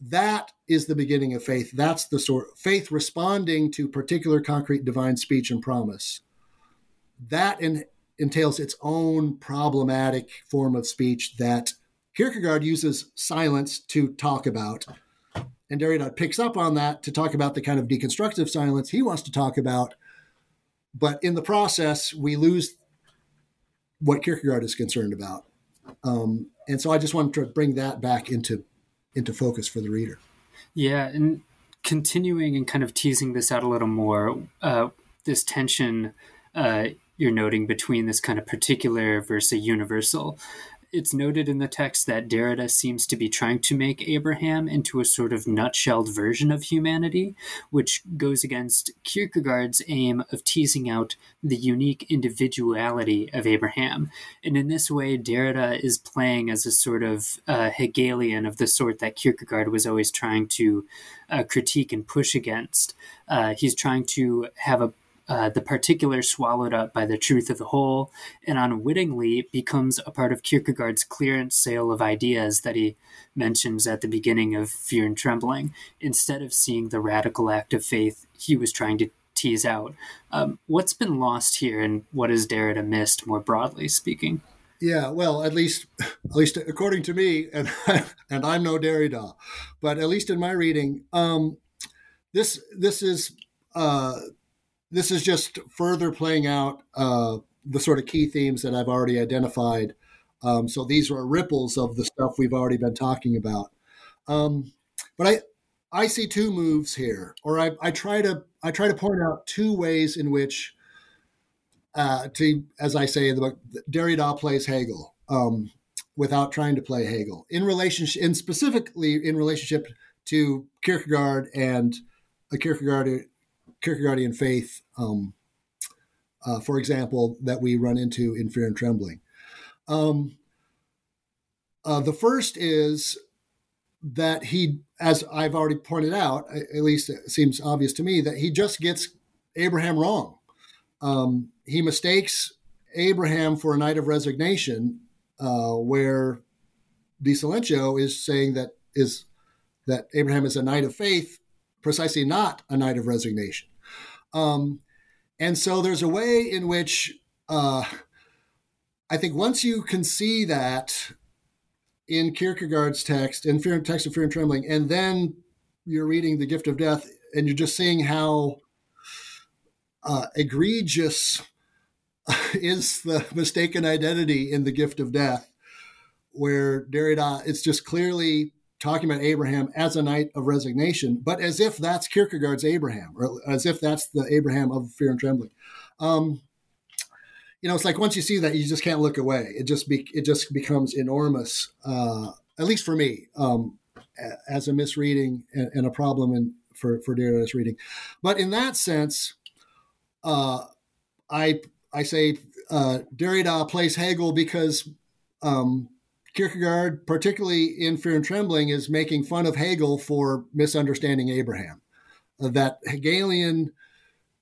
That is the beginning of faith. That's the sort faith responding to particular concrete divine speech and promise. That in, entails its own problematic form of speech that Kierkegaard uses silence to talk about. And Derrida picks up on that to talk about the kind of deconstructive silence he wants to talk about. But in the process, we lose what Kierkegaard is concerned about. Um, and so I just wanted to bring that back into into focus for the reader. Yeah, and continuing and kind of teasing this out a little more, uh, this tension uh, you're noting between this kind of particular versus universal. It's noted in the text that Derrida seems to be trying to make Abraham into a sort of nutshelled version of humanity, which goes against Kierkegaard's aim of teasing out the unique individuality of Abraham. And in this way, Derrida is playing as a sort of uh, Hegelian of the sort that Kierkegaard was always trying to uh, critique and push against. Uh, he's trying to have a uh, the particular swallowed up by the truth of the whole, and unwittingly becomes a part of Kierkegaard's clearance sale of ideas that he mentions at the beginning of Fear and Trembling, instead of seeing the radical act of faith he was trying to tease out. Um, what's been lost here, and what is Derrida missed, more broadly speaking? Yeah, well, at least, at least according to me, and and I'm no Derrida, but at least in my reading, um, this this is uh, this is just further playing out uh, the sort of key themes that I've already identified. Um, so these are ripples of the stuff we've already been talking about. Um, but I I see two moves here, or I, I try to I try to point out two ways in which, uh, to as I say in the book, Derrida plays Hegel um, without trying to play Hegel in relationship, in specifically in relationship to Kierkegaard and a Kierkegaard Kierkegaardian faith, um, uh, for example, that we run into in Fear and Trembling. Um, uh, the first is that he, as I've already pointed out, at least it seems obvious to me, that he just gets Abraham wrong. Um, he mistakes Abraham for a knight of resignation, uh, where De Silentio is saying that is that Abraham is a knight of faith, precisely not a knight of resignation. Um, and so there's a way in which uh, I think once you can see that in Kierkegaard's text, in Fear, text of Fear and Trembling, and then you're reading The Gift of Death, and you're just seeing how uh, egregious is the mistaken identity in The Gift of Death, where Derrida, it's just clearly talking about Abraham as a knight of resignation, but as if that's Kierkegaard's Abraham, or as if that's the Abraham of fear and trembling. Um, you know, it's like once you see that, you just can't look away. It just be, it just becomes enormous, uh, at least for me, um, as a misreading and, and, a problem in, for for Derrida's reading. But in that sense, uh, I I say uh, Derrida plays Hegel because um, Kierkegaard, particularly in Fear and Trembling, is making fun of Hegel for misunderstanding Abraham. Uh, that Hegelian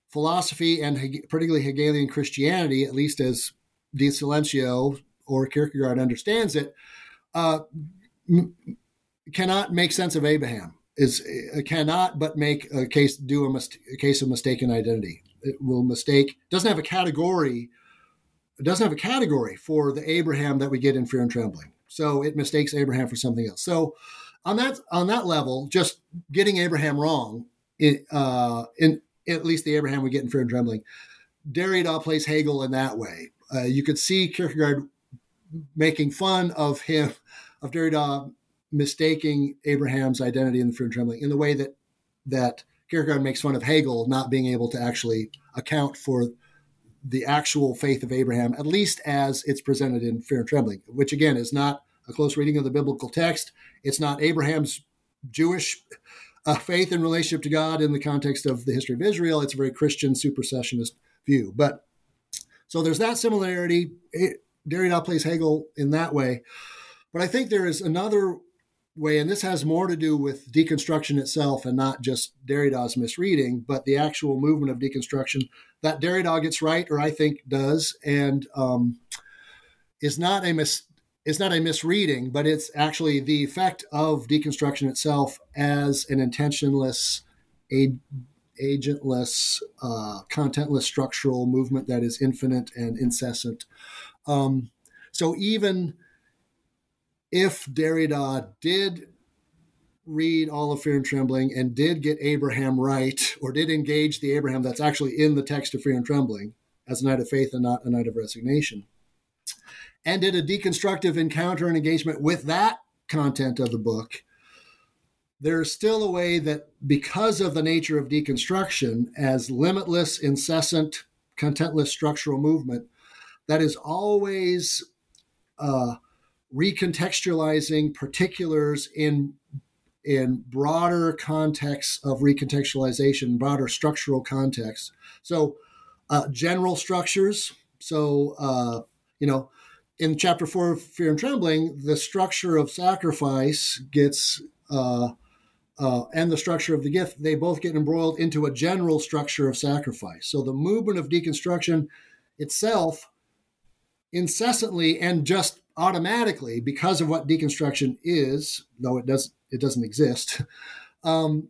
philosophy and particularly Hegelian Christianity, at least as De Silentio or Kierkegaard understands it, uh, m- cannot make sense of Abraham. Is uh, cannot but make a case do a, mis- a case of mistaken identity. It will mistake doesn't have a category. It doesn't have a category for the Abraham that we get in Fear and Trembling. So it mistakes Abraham for something else. So on that on that level, just getting Abraham wrong, in, uh, in at least the Abraham we get in Fear and Trembling, Derrida plays Hegel in that way. Uh, you could see Kierkegaard making fun of him, of Derrida mistaking Abraham's identity in the Fear and Trembling in the way that that Kierkegaard makes fun of Hegel not being able to actually account for the actual faith of Abraham, at least as it's presented in Fear and Trembling, which again is not a close reading of the biblical text. It's not Abraham's Jewish uh, faith in relationship to God in the context of the history of Israel. It's a very Christian supersessionist view. But so there's that similarity. Derrida plays Hegel in that way. But I think there is another way, and this has more to do with deconstruction itself and not just Derrida's misreading, but the actual movement of deconstruction that Derrida gets right, or I think does, and um, is not a mis is not a misreading, but it's actually the effect of deconstruction itself as an intentionless, a, agentless, uh, contentless structural movement that is infinite and incessant. Um, so even if Derrida did read all of Fear and Trembling and did get Abraham right, or did engage the Abraham that's actually in the text of Fear and Trembling as a knight of faith and not a knight of resignation, and did a deconstructive encounter and engagement with that content of the book, there's still a way that because of the nature of deconstruction as limitless, incessant, contentless structural movement, that is always uh, recontextualizing particulars in in broader contexts of recontextualization, broader structural contexts. So, uh, general structures. So, uh, you know, in chapter four of Fear and Trembling, the structure of sacrifice gets, uh, uh, and the structure of the gift, they both get embroiled into a general structure of sacrifice. So, the movement of deconstruction itself incessantly and just automatically because of what deconstruction is though it does it doesn't exist um,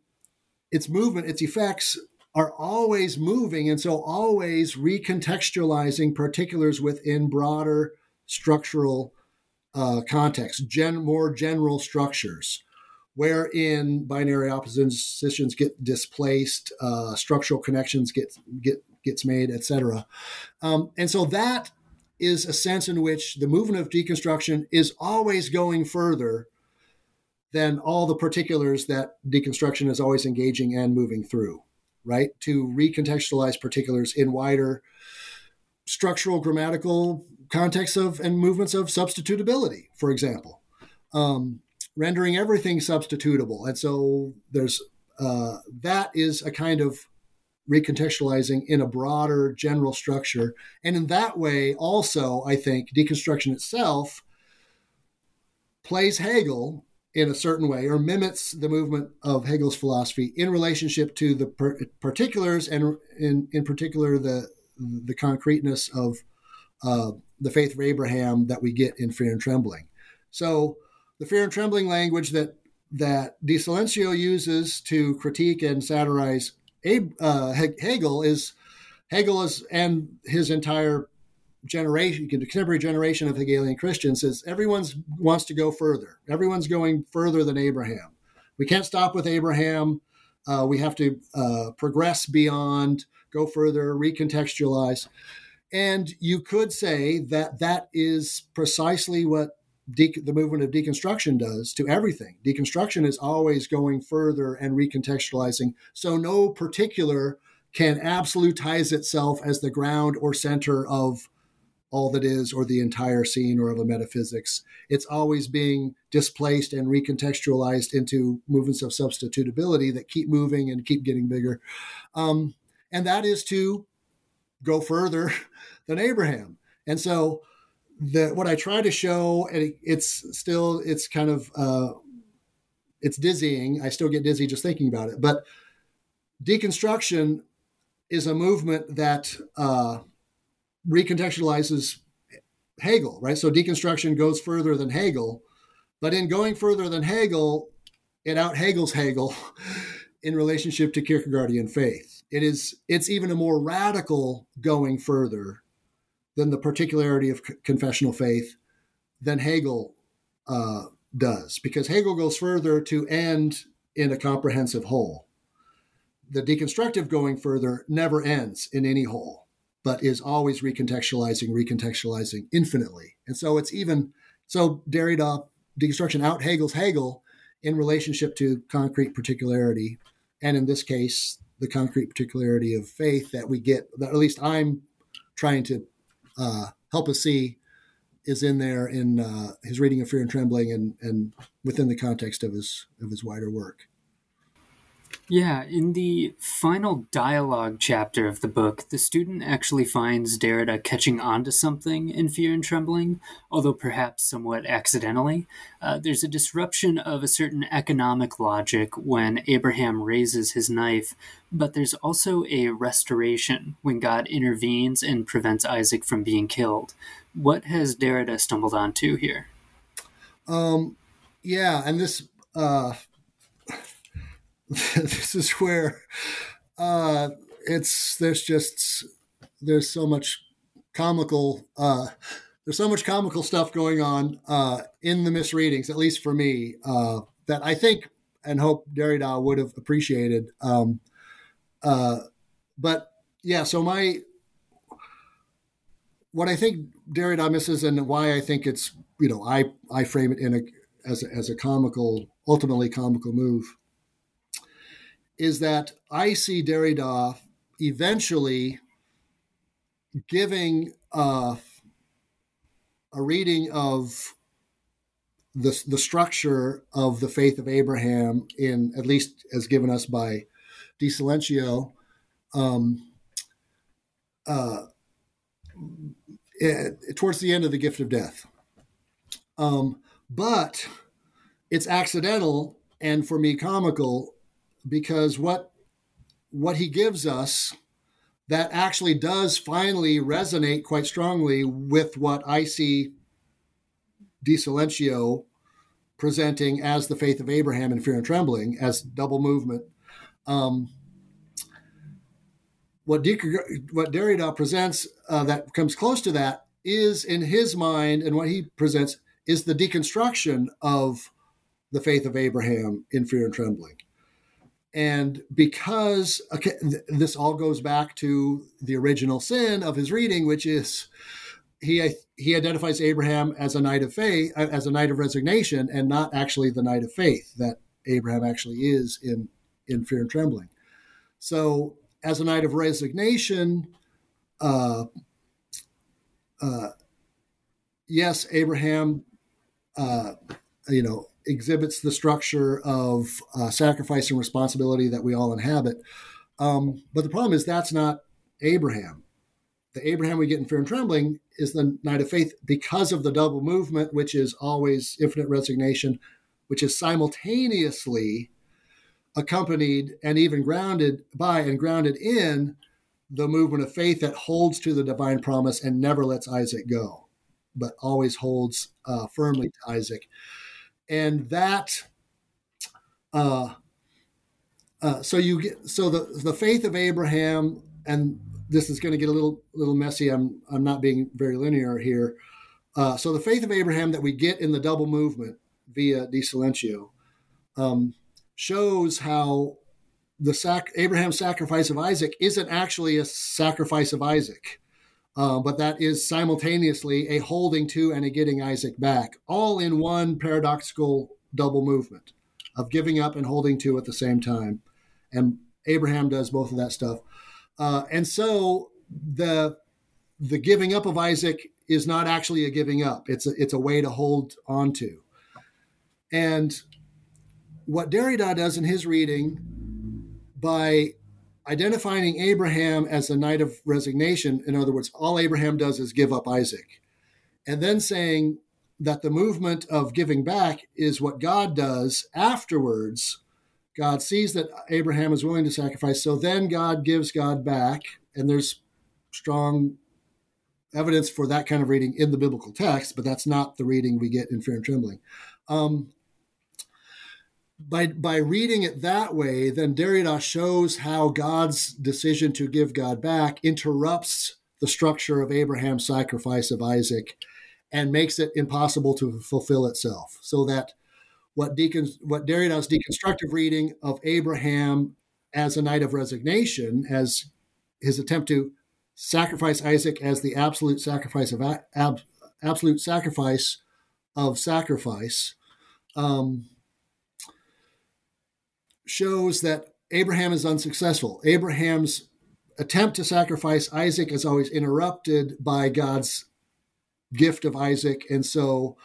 its movement its effects are always moving and so always recontextualizing particulars within broader structural uh, context gen, more general structures wherein binary oppositions get displaced uh, structural connections get get gets made etc um, and so that is a sense in which the movement of deconstruction is always going further than all the particulars that deconstruction is always engaging and moving through, right? To recontextualize particulars in wider structural, grammatical contexts of and movements of substitutability, for example, um, rendering everything substitutable. And so there's uh, that is a kind of recontextualizing in a broader general structure. And in that way, also, I think deconstruction itself plays Hegel in a certain way or mimics the movement of Hegel's philosophy in relationship to the per- particulars and in, in particular the, the concreteness of uh, the faith of Abraham that we get in Fear and Trembling. So the Fear and Trembling language that that De Silentio uses to critique and satirize uh, Hegel is Hegel is and his entire generation, contemporary generation of Hegelian Christians is everyone's wants to go further. Everyone's going further than Abraham. We can't stop with Abraham. Uh, we have to uh, progress beyond, go further, recontextualize. And you could say that that is precisely what de- the movement of deconstruction does to everything. Deconstruction is always going further and recontextualizing. So no particular can absolutize itself as the ground or center of all that is or the entire scene or of a metaphysics. It's always being displaced and recontextualized into movements of substitutability that keep moving and keep getting bigger. Um, and that is to go further than Abraham. And so the what I try to show, and it, it's still it's kind of uh, it's dizzying. I still get dizzy just thinking about it. But deconstruction is a movement that uh, recontextualizes Hegel, right? So deconstruction goes further than Hegel, but in going further than Hegel, it out Hegel's Hegel in relationship to Kierkegaardian faith. It is it's even a more radical going further than the particularity of confessional faith than Hegel uh, does, because Hegel goes further to end in a comprehensive whole. The deconstructive going further never ends in any whole, but is always recontextualizing, recontextualizing infinitely. And so it's even so Derrida deconstruction out Hegel's Hegel in relationship to concrete particularity, and in this case, the concrete particularity of faith that we get, that at least I'm trying to uh, help us see is in there in uh, his reading of Fear and Trembling and, and within the context of his of his wider work. Yeah, in the final dialogue chapter of the book, the student actually finds Derrida catching on to something in Fear and Trembling, although perhaps somewhat accidentally. Uh, there's a disruption of a certain economic logic when Abraham raises his knife, but there's also a restoration when God intervenes and prevents Isaac from being killed. What has Derrida stumbled onto here? Um, yeah, and this. Uh this is where uh, it's there's just there's so much comical uh, there's so much comical stuff going on uh, in the misreadings, at least for me, uh, that I think and hope Derrida would have appreciated. Um, uh, but yeah, so my what I think Derrida misses and why I think it's you know I I frame it in a as a, as a comical ultimately comical move is that I see Derrida eventually giving uh, a reading of the, the structure of the faith of Abraham, in at least as given us by De Silentio, um, uh, it, towards the end of the gift of death. Um, but it's accidental and for me comical because what what he gives us that actually does finally resonate quite strongly with what I see De Silentio presenting as the faith of Abraham in fear and trembling as double movement. Um, what, De- what Derrida presents uh, that comes close to that is, in his mind, and what he presents is the deconstruction of the faith of Abraham in fear and trembling. And because okay, this all goes back to the original sin of his reading, which is he he identifies Abraham as a knight of faith, as a knight of resignation, and not actually the knight of faith that Abraham actually is in in fear and trembling. So, as a knight of resignation, uh, uh, yes, Abraham, uh, you know, exhibits the structure of uh, sacrifice and responsibility that we all inhabit. Um, but the problem is that's not Abraham. The Abraham we get in fear and trembling is the knight of faith because of the double movement, which is always infinite resignation, which is simultaneously accompanied and even grounded by and grounded in the movement of faith that holds to the divine promise and never lets Isaac go, but always holds uh, firmly to Isaac and that uh, uh, so you get so the the faith of Abraham and this is going to get a little little messy. I'm I'm not being very linear here. Uh, so the faith of Abraham that we get in the double movement via De Silentio um, shows how the sac- Abraham's sacrifice of Isaac isn't actually a sacrifice of Isaac. Uh, but that is simultaneously a holding to and a getting Isaac back, all in one paradoxical double movement of giving up and holding to at the same time. And Abraham does both of that stuff. Uh, and so the the giving up of Isaac is not actually a giving up. It's a, it's a way to hold on to. And what Derrida does in his reading by identifying Abraham as a knight of resignation, in other words, all Abraham does is give up Isaac, and then saying that the movement of giving back is what God does afterwards. God sees that Abraham is willing to sacrifice, so then God gives God back, and there's strong evidence for that kind of reading in the biblical text, but that's not the reading we get in Fear and Trembling. Um, by by reading it that way, then Derrida shows how God's decision to give God back interrupts the structure of Abraham's sacrifice of Isaac and makes it impossible to fulfill itself. So that what decon what Derrida's deconstructive reading of Abraham as a knight of resignation, as his attempt to sacrifice Isaac as the absolute sacrifice of ab, absolute sacrifice of sacrifice. Um, shows that Abraham is unsuccessful. Abraham's attempt to sacrifice Isaac is always interrupted by God's gift of Isaac. And so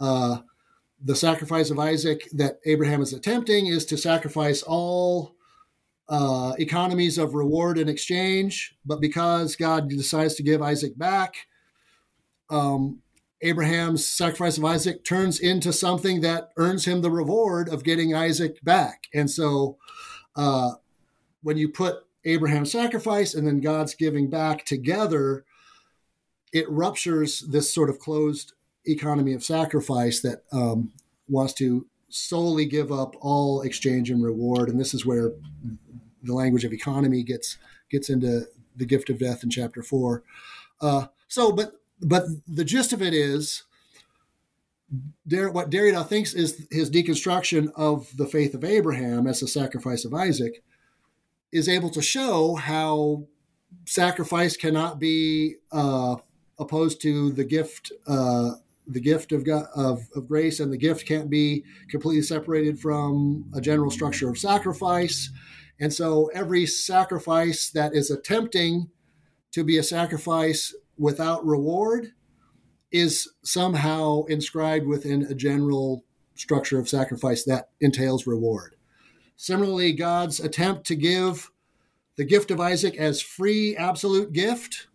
uh, the sacrifice of Isaac that Abraham is attempting is to sacrifice all uh, economies of reward and exchange. But because God decides to give Isaac back, um, Abraham's sacrifice of Isaac turns into something that earns him the reward of getting Isaac back. And so uh, when you put Abraham's sacrifice and then God's giving back together, it ruptures this sort of closed economy of sacrifice that um, wants to solely give up all exchange and reward. And this is where the language of economy gets gets into the gift of death in chapter four. Uh, so, but but the gist of it is what Derrida thinks is his deconstruction of the faith of Abraham as the sacrifice of Isaac is able to show how sacrifice cannot be uh, opposed to the gift, uh, the gift of, God, of, of grace, and the gift can't be completely separated from a general structure of sacrifice. And so every sacrifice that is attempting to be a sacrifice without reward is somehow inscribed within a general structure of sacrifice that entails reward. Similarly, God's attempt to give the gift of Isaac as free, absolute gift,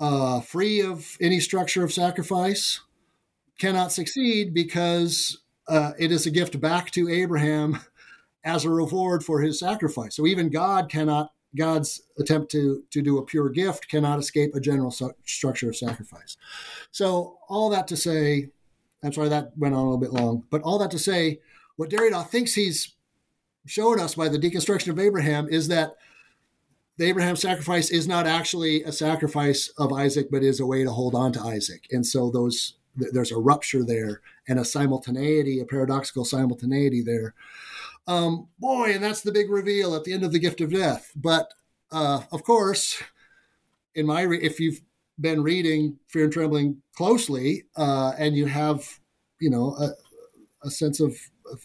uh, free of any structure of sacrifice, cannot succeed because uh, it is a gift back to Abraham as a reward for his sacrifice. So even God cannot, God's attempt to, to do a pure gift cannot escape a general su- structure of sacrifice. So all that to say, I'm sorry that went on a little bit long, but all that to say, what Derrida thinks he's showing us by the deconstruction of Abraham is that the Abraham sacrifice is not actually a sacrifice of Isaac, but is a way to hold on to Isaac. And so those there's a rupture there and a simultaneity, a paradoxical simultaneity there. Um, boy, and that's the big reveal at the end of the gift of death. But uh, of course, in my re- if you've been reading Fear and Trembling closely, uh, and you have you know a, a sense of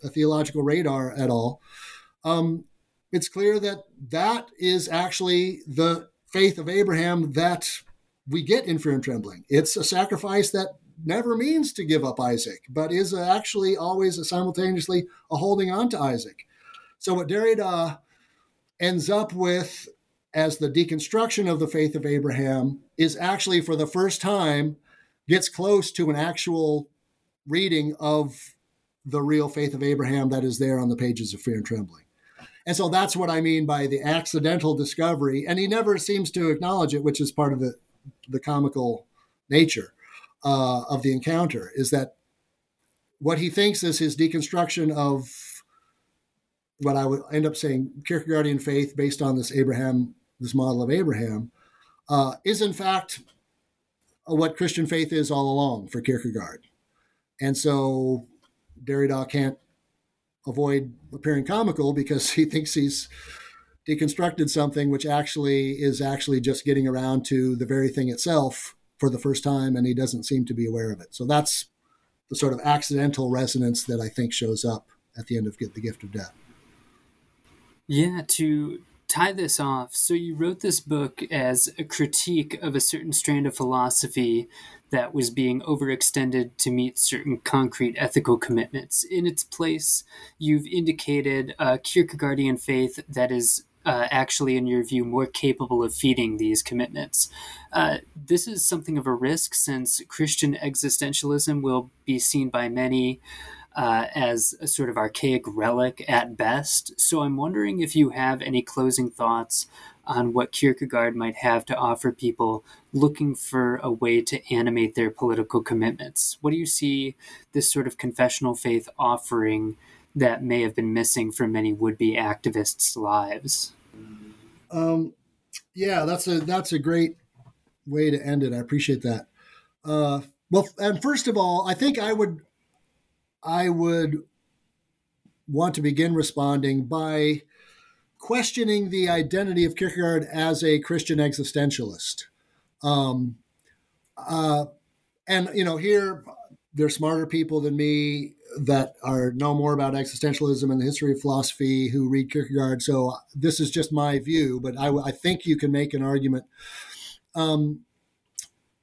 a theological radar at all, um, it's clear that that is actually the faith of Abraham that we get in fear and trembling. It's a sacrifice that never means to give up Isaac, but is actually always simultaneously a holding on to Isaac. So what Derrida ends up with as the deconstruction of the faith of Abraham is actually for the first time gets close to an actual reading of the real faith of Abraham that is there on the pages of Fear and Trembling. And so that's what I mean by the accidental discovery. And he never seems to acknowledge it, which is part of the, the comical nature uh, of the encounter, is that what he thinks is his deconstruction of what I would end up saying Kierkegaardian faith based on this Abraham, this model of Abraham, uh, is in fact what Christian faith is all along for Kierkegaard. And so Derrida can't avoid appearing comical because he thinks he's deconstructed something which actually is actually just getting around to the very thing itself for the first time and he doesn't seem to be aware of it so that's the sort of accidental resonance that i think shows up at the end of the gift of death yeah to tie this off so you wrote this book as a critique of a certain strand of philosophy that was being overextended to meet certain concrete ethical commitments. In its place, you've indicated a Kierkegaardian faith that is uh, actually, in your view, more capable of feeding these commitments. Uh, this is something of a risk since Christian existentialism will be seen by many uh, as a sort of archaic relic at best. So I'm wondering if you have any closing thoughts on what Kierkegaard might have to offer people looking for a way to animate their political commitments. What do you see this sort of confessional faith offering that may have been missing for many would-be activists' lives? Um, yeah, that's a that's a great way to end it. I appreciate that. Uh, well, and first of all, I think I would I would want to begin responding by questioning the identity of Kierkegaard as a Christian existentialist. Um, uh, and you know, here there's smarter people than me that are know more about existentialism and the history of philosophy who read Kierkegaard. So this is just my view, but I, I think you can make an argument um,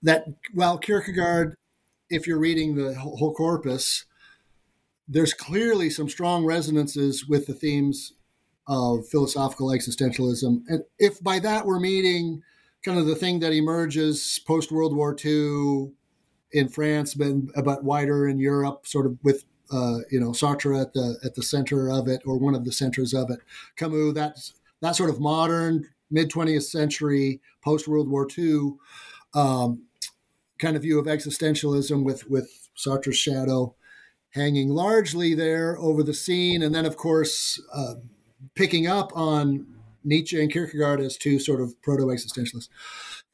that while Kierkegaard, if you're reading the whole corpus, there's clearly some strong resonances with the themes of philosophical existentialism. And if by that we're meaning kind of the thing that emerges post World War II in France, but, but wider in Europe, sort of with uh, you know Sartre at the at the center of it, or one of the centers of it. Camus, that's that sort of modern mid 20th century post World War II um, kind of view of existentialism with with Sartre's shadow hanging largely there over the scene, and then of course. Uh, picking up on Nietzsche and Kierkegaard as two sort of proto existentialists.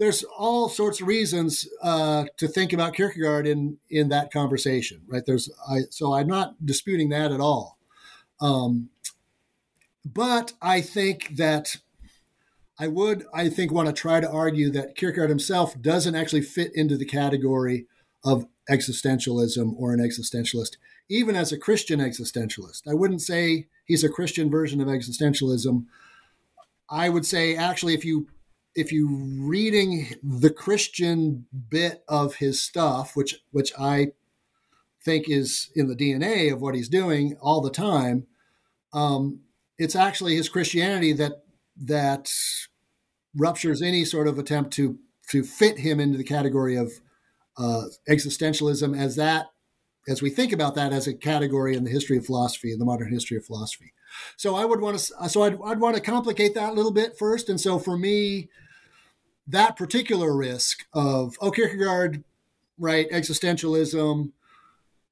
There's all sorts of reasons uh, to think about Kierkegaard in in that conversation, right? There's I, so I'm not disputing that at all, um, but I think that I would I think want to try to argue that Kierkegaard himself doesn't actually fit into the category of existentialism or an existentialist, even as a Christian existentialist. I wouldn't say he's a Christian version of existentialism. I would say, actually, if you if you reading the Christian bit of his stuff, which which I think is in the DNA of what he's doing all the time, um, it's actually his Christianity that that ruptures any sort of attempt to to fit him into the category of uh, existentialism as that as we think about that as a category in the history of philosophy in the modern history of philosophy. So i would want to so I'd, I'd want to complicate that a little bit first. And so for me that particular risk of oh kierkegaard right existentialism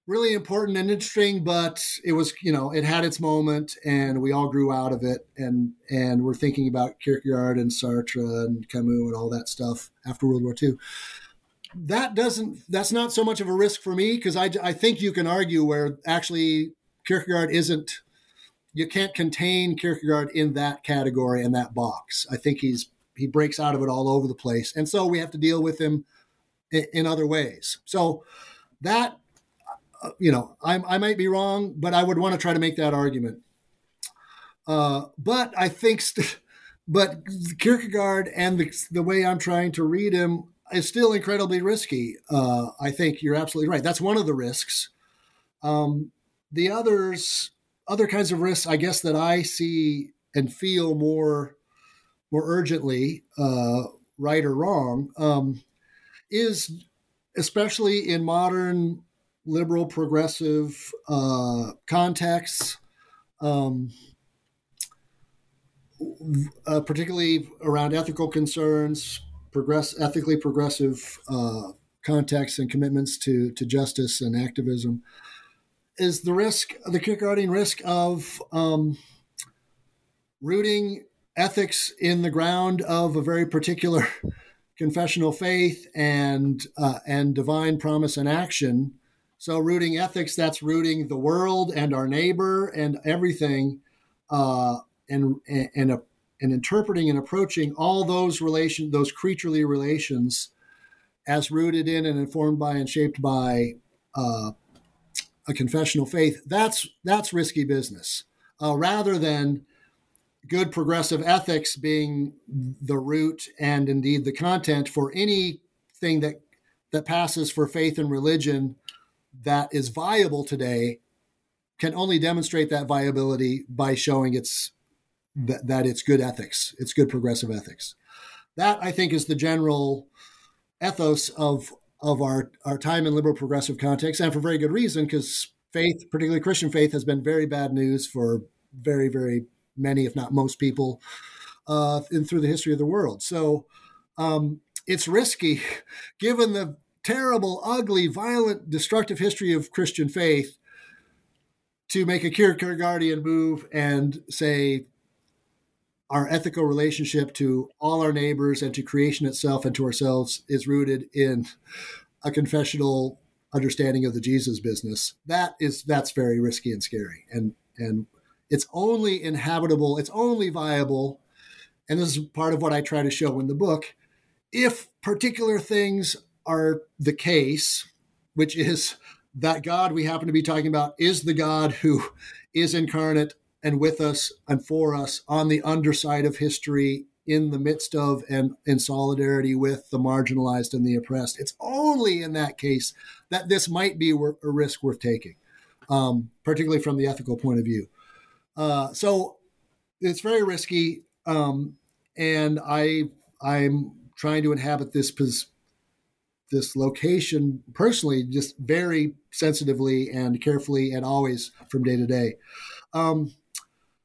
really important and interesting but it was you know it had its moment and we all grew out of it and and we're thinking about kierkegaard and sartre and camus and all that stuff after world war ii that doesn't that's not so much of a risk for me because I, I think you can argue where actually kierkegaard isn't you can't contain kierkegaard in that category and that box. I think he's he breaks out of it all over the place and so we have to deal with him in, in other ways so that uh, you know I, I might be wrong but i would want to try to make that argument uh, but i think st- but kierkegaard and the, the way i'm trying to read him is still incredibly risky. Uh, I think you're absolutely right. That's one of the risks. Um, the others, other kinds of risks, I guess that I see and feel more, more urgently, uh, right or wrong, um, is especially in modern liberal progressive uh, contexts. Um, uh, particularly around ethical concerns, progress ethically progressive uh, contexts and commitments to to justice and activism is the risk the Kierkegaardian risk of um, rooting ethics in the ground of a very particular confessional faith and uh, and divine promise and action. So rooting ethics, that's rooting the world and our neighbor and everything, uh, and and a and interpreting and approaching all those relation those creaturely relations, as rooted in and informed by and shaped by uh, a confessional faith, that's that's risky business. Uh, rather than good progressive ethics being the root and indeed the content for anything that that passes for faith and religion that is viable today can only demonstrate that viability by showing its that, that it's good ethics, it's good progressive ethics. That I think is the general ethos of of our our time in liberal progressive context, and for very good reason, because faith, particularly Christian faith, has been very bad news for very very many, if not most people, uh, in through the history of the world. So um, it's risky, given the terrible, ugly, violent, destructive history of Christian faith, to make a Kierkegaardian move and say our ethical relationship to all our neighbors and to creation itself and to ourselves is rooted in a confessional understanding of the Jesus business. That is that's very risky and scary. And and it's only inhabitable, it's only viable, and this is part of what I try to show in the book, if particular things are the case, which is that God we happen to be talking about is the God who is incarnate and with us and for us on the underside of history in the midst of and in solidarity with the marginalized and the oppressed. It's only in that case that this might be a risk worth taking, um, particularly from the ethical point of view. Uh, so it's very risky, um, and I I'm trying to inhabit this this location personally, just very sensitively and carefully, and always from day to day. Um,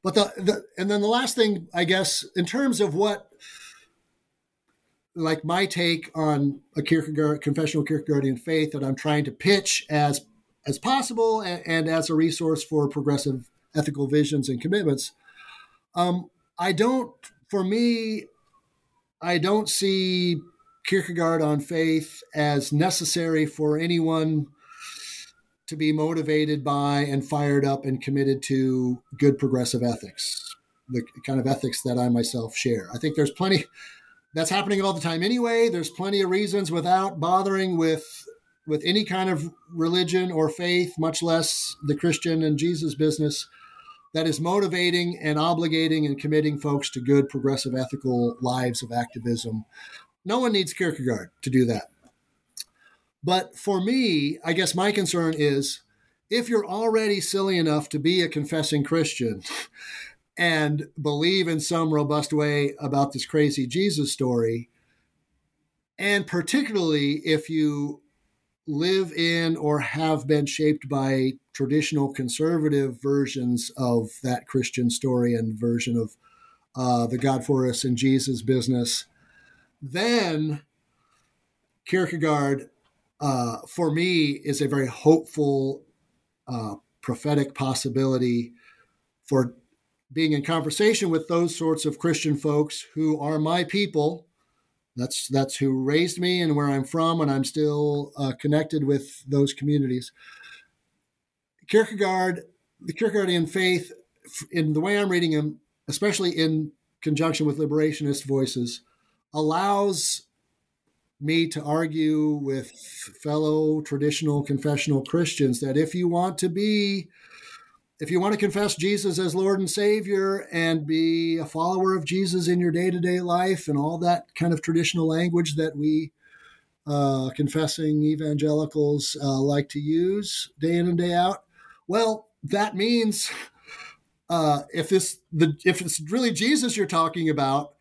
but the, the and then the last thing, I guess, in terms of what like my take on a Kierkegaard confessional Kierkegaardian faith that I'm trying to pitch as as possible and, and as a resource for progressive ethical visions and commitments. Um, I don't, for me, I don't see Kierkegaard on faith as necessary for anyone to be motivated by and fired up and committed to good progressive ethics, the kind of ethics that I myself share. I think there's plenty that's happening all the time anyway. There's plenty of reasons without bothering with with any kind of religion or faith, much less the Christian and Jesus business, that is motivating and obligating and committing folks to good, progressive, ethical lives of activism. No one needs Kierkegaard to do that. But for me, I guess my concern is if you're already silly enough to be a confessing Christian and believe in some robust way about this crazy Jesus story, and particularly if you live in or have been shaped by traditional conservative versions of that Christian story and version of uh, the God for us and Jesus business, then Kierkegaard, uh, for me, is a very hopeful, uh, prophetic possibility for being in conversation with those sorts of Christian folks who are my people that's that's who raised me and where I'm from, and I'm still uh, connected with those communities. Kierkegaard, the Kierkegaardian faith, in the way I'm reading him, especially in conjunction with liberationist voices, allows me to argue with fellow traditional confessional Christians that if you want to be if you want to confess Jesus as Lord and Savior and be a follower of Jesus in your day to day life and all that kind of traditional language that we uh, confessing evangelicals uh, like to use day in and day out, well, that means uh, if this the if it's really Jesus you're talking about,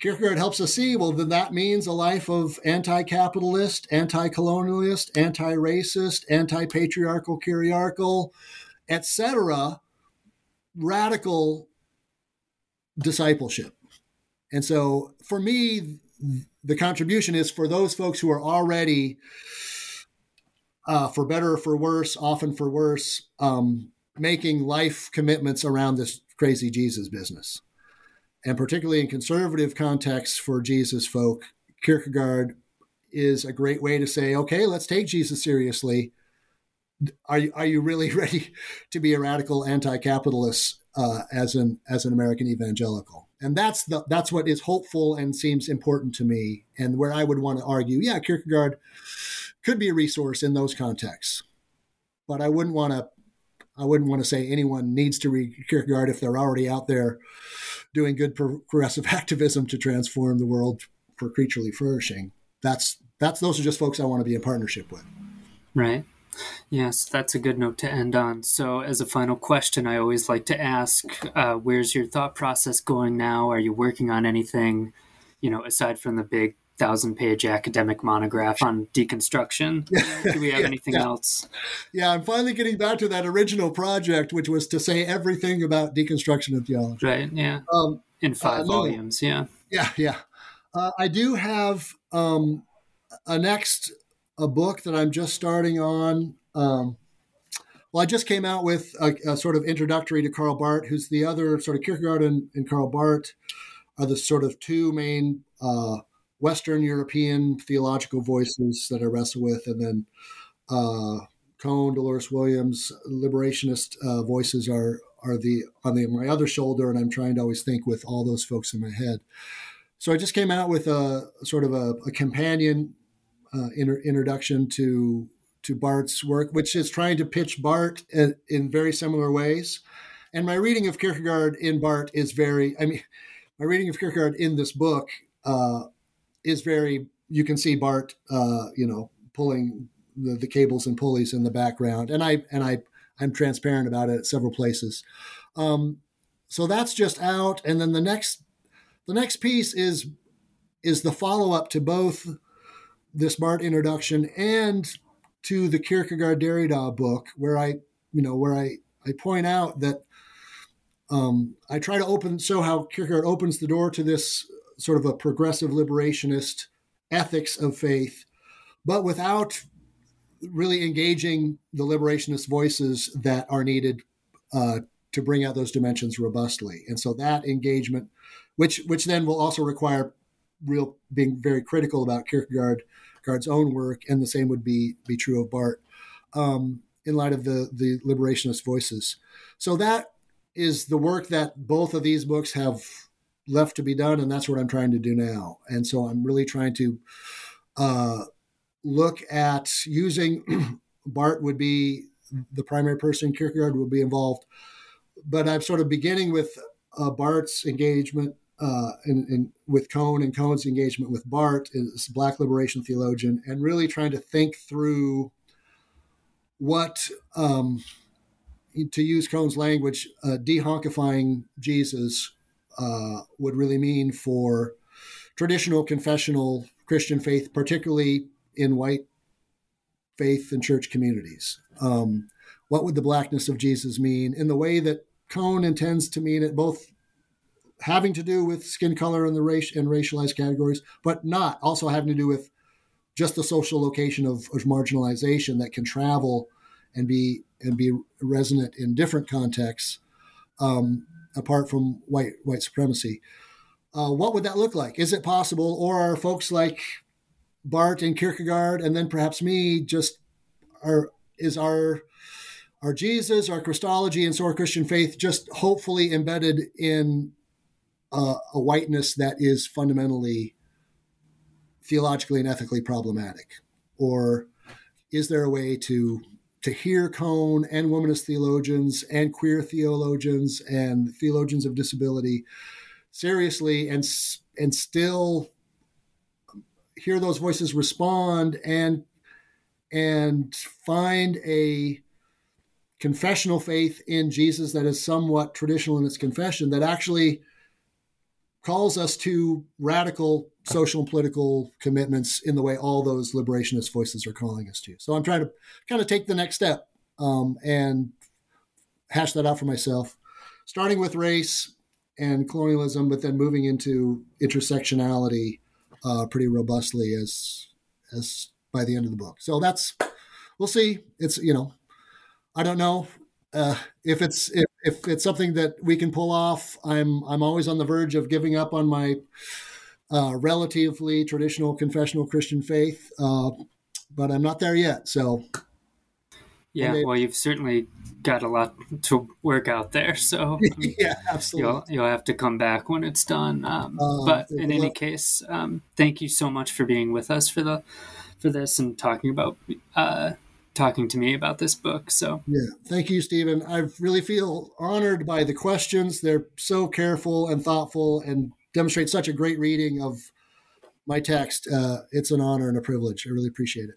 Kierkegaard helps us see. Well, then that means a life of anti-capitalist, anti-colonialist, anti-racist, anti-patriarchal, kyriarchal etc., radical discipleship. And so for me, the contribution is for those folks who are already, uh, for better or for worse, often for worse, um, making life commitments around this crazy Jesus business. And particularly in conservative contexts for Jesus folk, Kierkegaard is a great way to say, okay, let's take Jesus seriously are you, are you really ready to be a radical anti-capitalist uh, as an as an American evangelical? And that's the that's what is hopeful and seems important to me, and where I would want to argue, yeah, Kierkegaard could be a resource in those contexts, but I wouldn't want to I wouldn't want to say anyone needs to read Kierkegaard if they're already out there doing good progressive activism to transform the world for creaturely flourishing. That's that's those are just folks I want to be in partnership with. Right. Yes, that's a good note to end on. So, as a final question, I always like to ask uh, where's your thought process going now? Are you working on anything, you know, aside from the big thousand page academic monograph on deconstruction? Do we have yeah, anything yeah. else? Yeah, I'm finally getting back to that original project, which was to say everything about deconstruction and theology. Right, yeah. Um, In five uh, volumes, no. yeah. Yeah, yeah. Uh, I do have um, a next a book that I'm just starting on. Um, well, I just came out with a, a, sort of introductory to Karl Barth, who's the other sort of Kierkegaard and, and Karl Barth are the sort of two main uh, Western European theological voices that I wrestle with, and then uh, Cone, Dolores Williams, liberationist uh, voices are are the on the my other shoulder, and I'm trying to always think with all those folks in my head. So I just came out with a sort of a, a companion uh, inter- introduction to to Barth's work, which is trying to pitch Barth in, in, very similar ways. And my reading of Kierkegaard in Barth is very, I mean, my reading of Kierkegaard in this book uh, is very, you can see Barth uh, you know, pulling the, the, cables and pulleys in the background. And I, and I, I'm transparent about it at several places. Um, so that's just out. And then the next, the next piece is, is the follow up to both this Barth introduction and to the Kierkegaard Derrida book, where I, you know, where I, I point out that um, I try to open show how Kierkegaard opens the door to this sort of a progressive liberationist ethics of faith, but without really engaging the liberationist voices that are needed uh, to bring out those dimensions robustly. And so that engagement, which which then will also require real being very critical about Kierkegaard Kierkegaard's own work, and the same would be be true of Barth um, in light of the the liberationist voices. So that is the work that both of these books have left to be done, and that's what I'm trying to do now. And so I'm really trying to uh, look at using Barth would be the primary person, Kierkegaard will be involved. but I'm sort of beginning with uh, Barth's engagement uh, in, with Cone and Cone's engagement with Barth, is Black liberation theologian, and really trying to think through what, um, to use Cone's language, uh, dehonkifying Jesus uh, would really mean for traditional confessional Christian faith, particularly in white faith and church communities. Um, what would the blackness of Jesus mean in the way that Cone intends to mean it, both having to do with skin color and the race and racialized categories, but not also having to do with just the social location of, of marginalization that can travel and be and be resonant in different contexts um, apart from white white supremacy. Uh, what would that look like? Is it possible, or are folks like Barth and Kierkegaard, and then perhaps me, just are is our our Jesus, our Christology, and so our Christian faith just hopefully embedded in uh, a whiteness that is fundamentally theologically and ethically problematic? Or is there a way to to hear Cone and womanist theologians and queer theologians and theologians of disability seriously and and still hear those voices respond and and find a confessional faith in Jesus that is somewhat traditional in its confession that actually calls us to radical social and political commitments in the way all those liberationist voices are calling us to. So I'm trying to kind of take the next step um, and hash that out for myself, starting with race and colonialism, but then moving into intersectionality uh, pretty robustly as as by the end of the book. So that's we'll see. It's you know I don't know uh, if it's if, if it's something that we can pull off, I'm I'm always on the verge of giving up on my uh, relatively traditional confessional Christian faith, uh, but I'm not there yet. So, yeah, maybe. well, you've certainly got a lot to work out there. So, yeah, absolutely. You'll, you'll have to come back when it's done. Um, uh, but in any case, um, thank you so much for being with us for the for this and talking about uh, talking to me about this book. So, yeah, thank you, Stephen. I really feel honored by the questions. They're so careful and thoughtful and demonstrate such a great reading of my text. Uh, it's an honor and a privilege. I really appreciate it.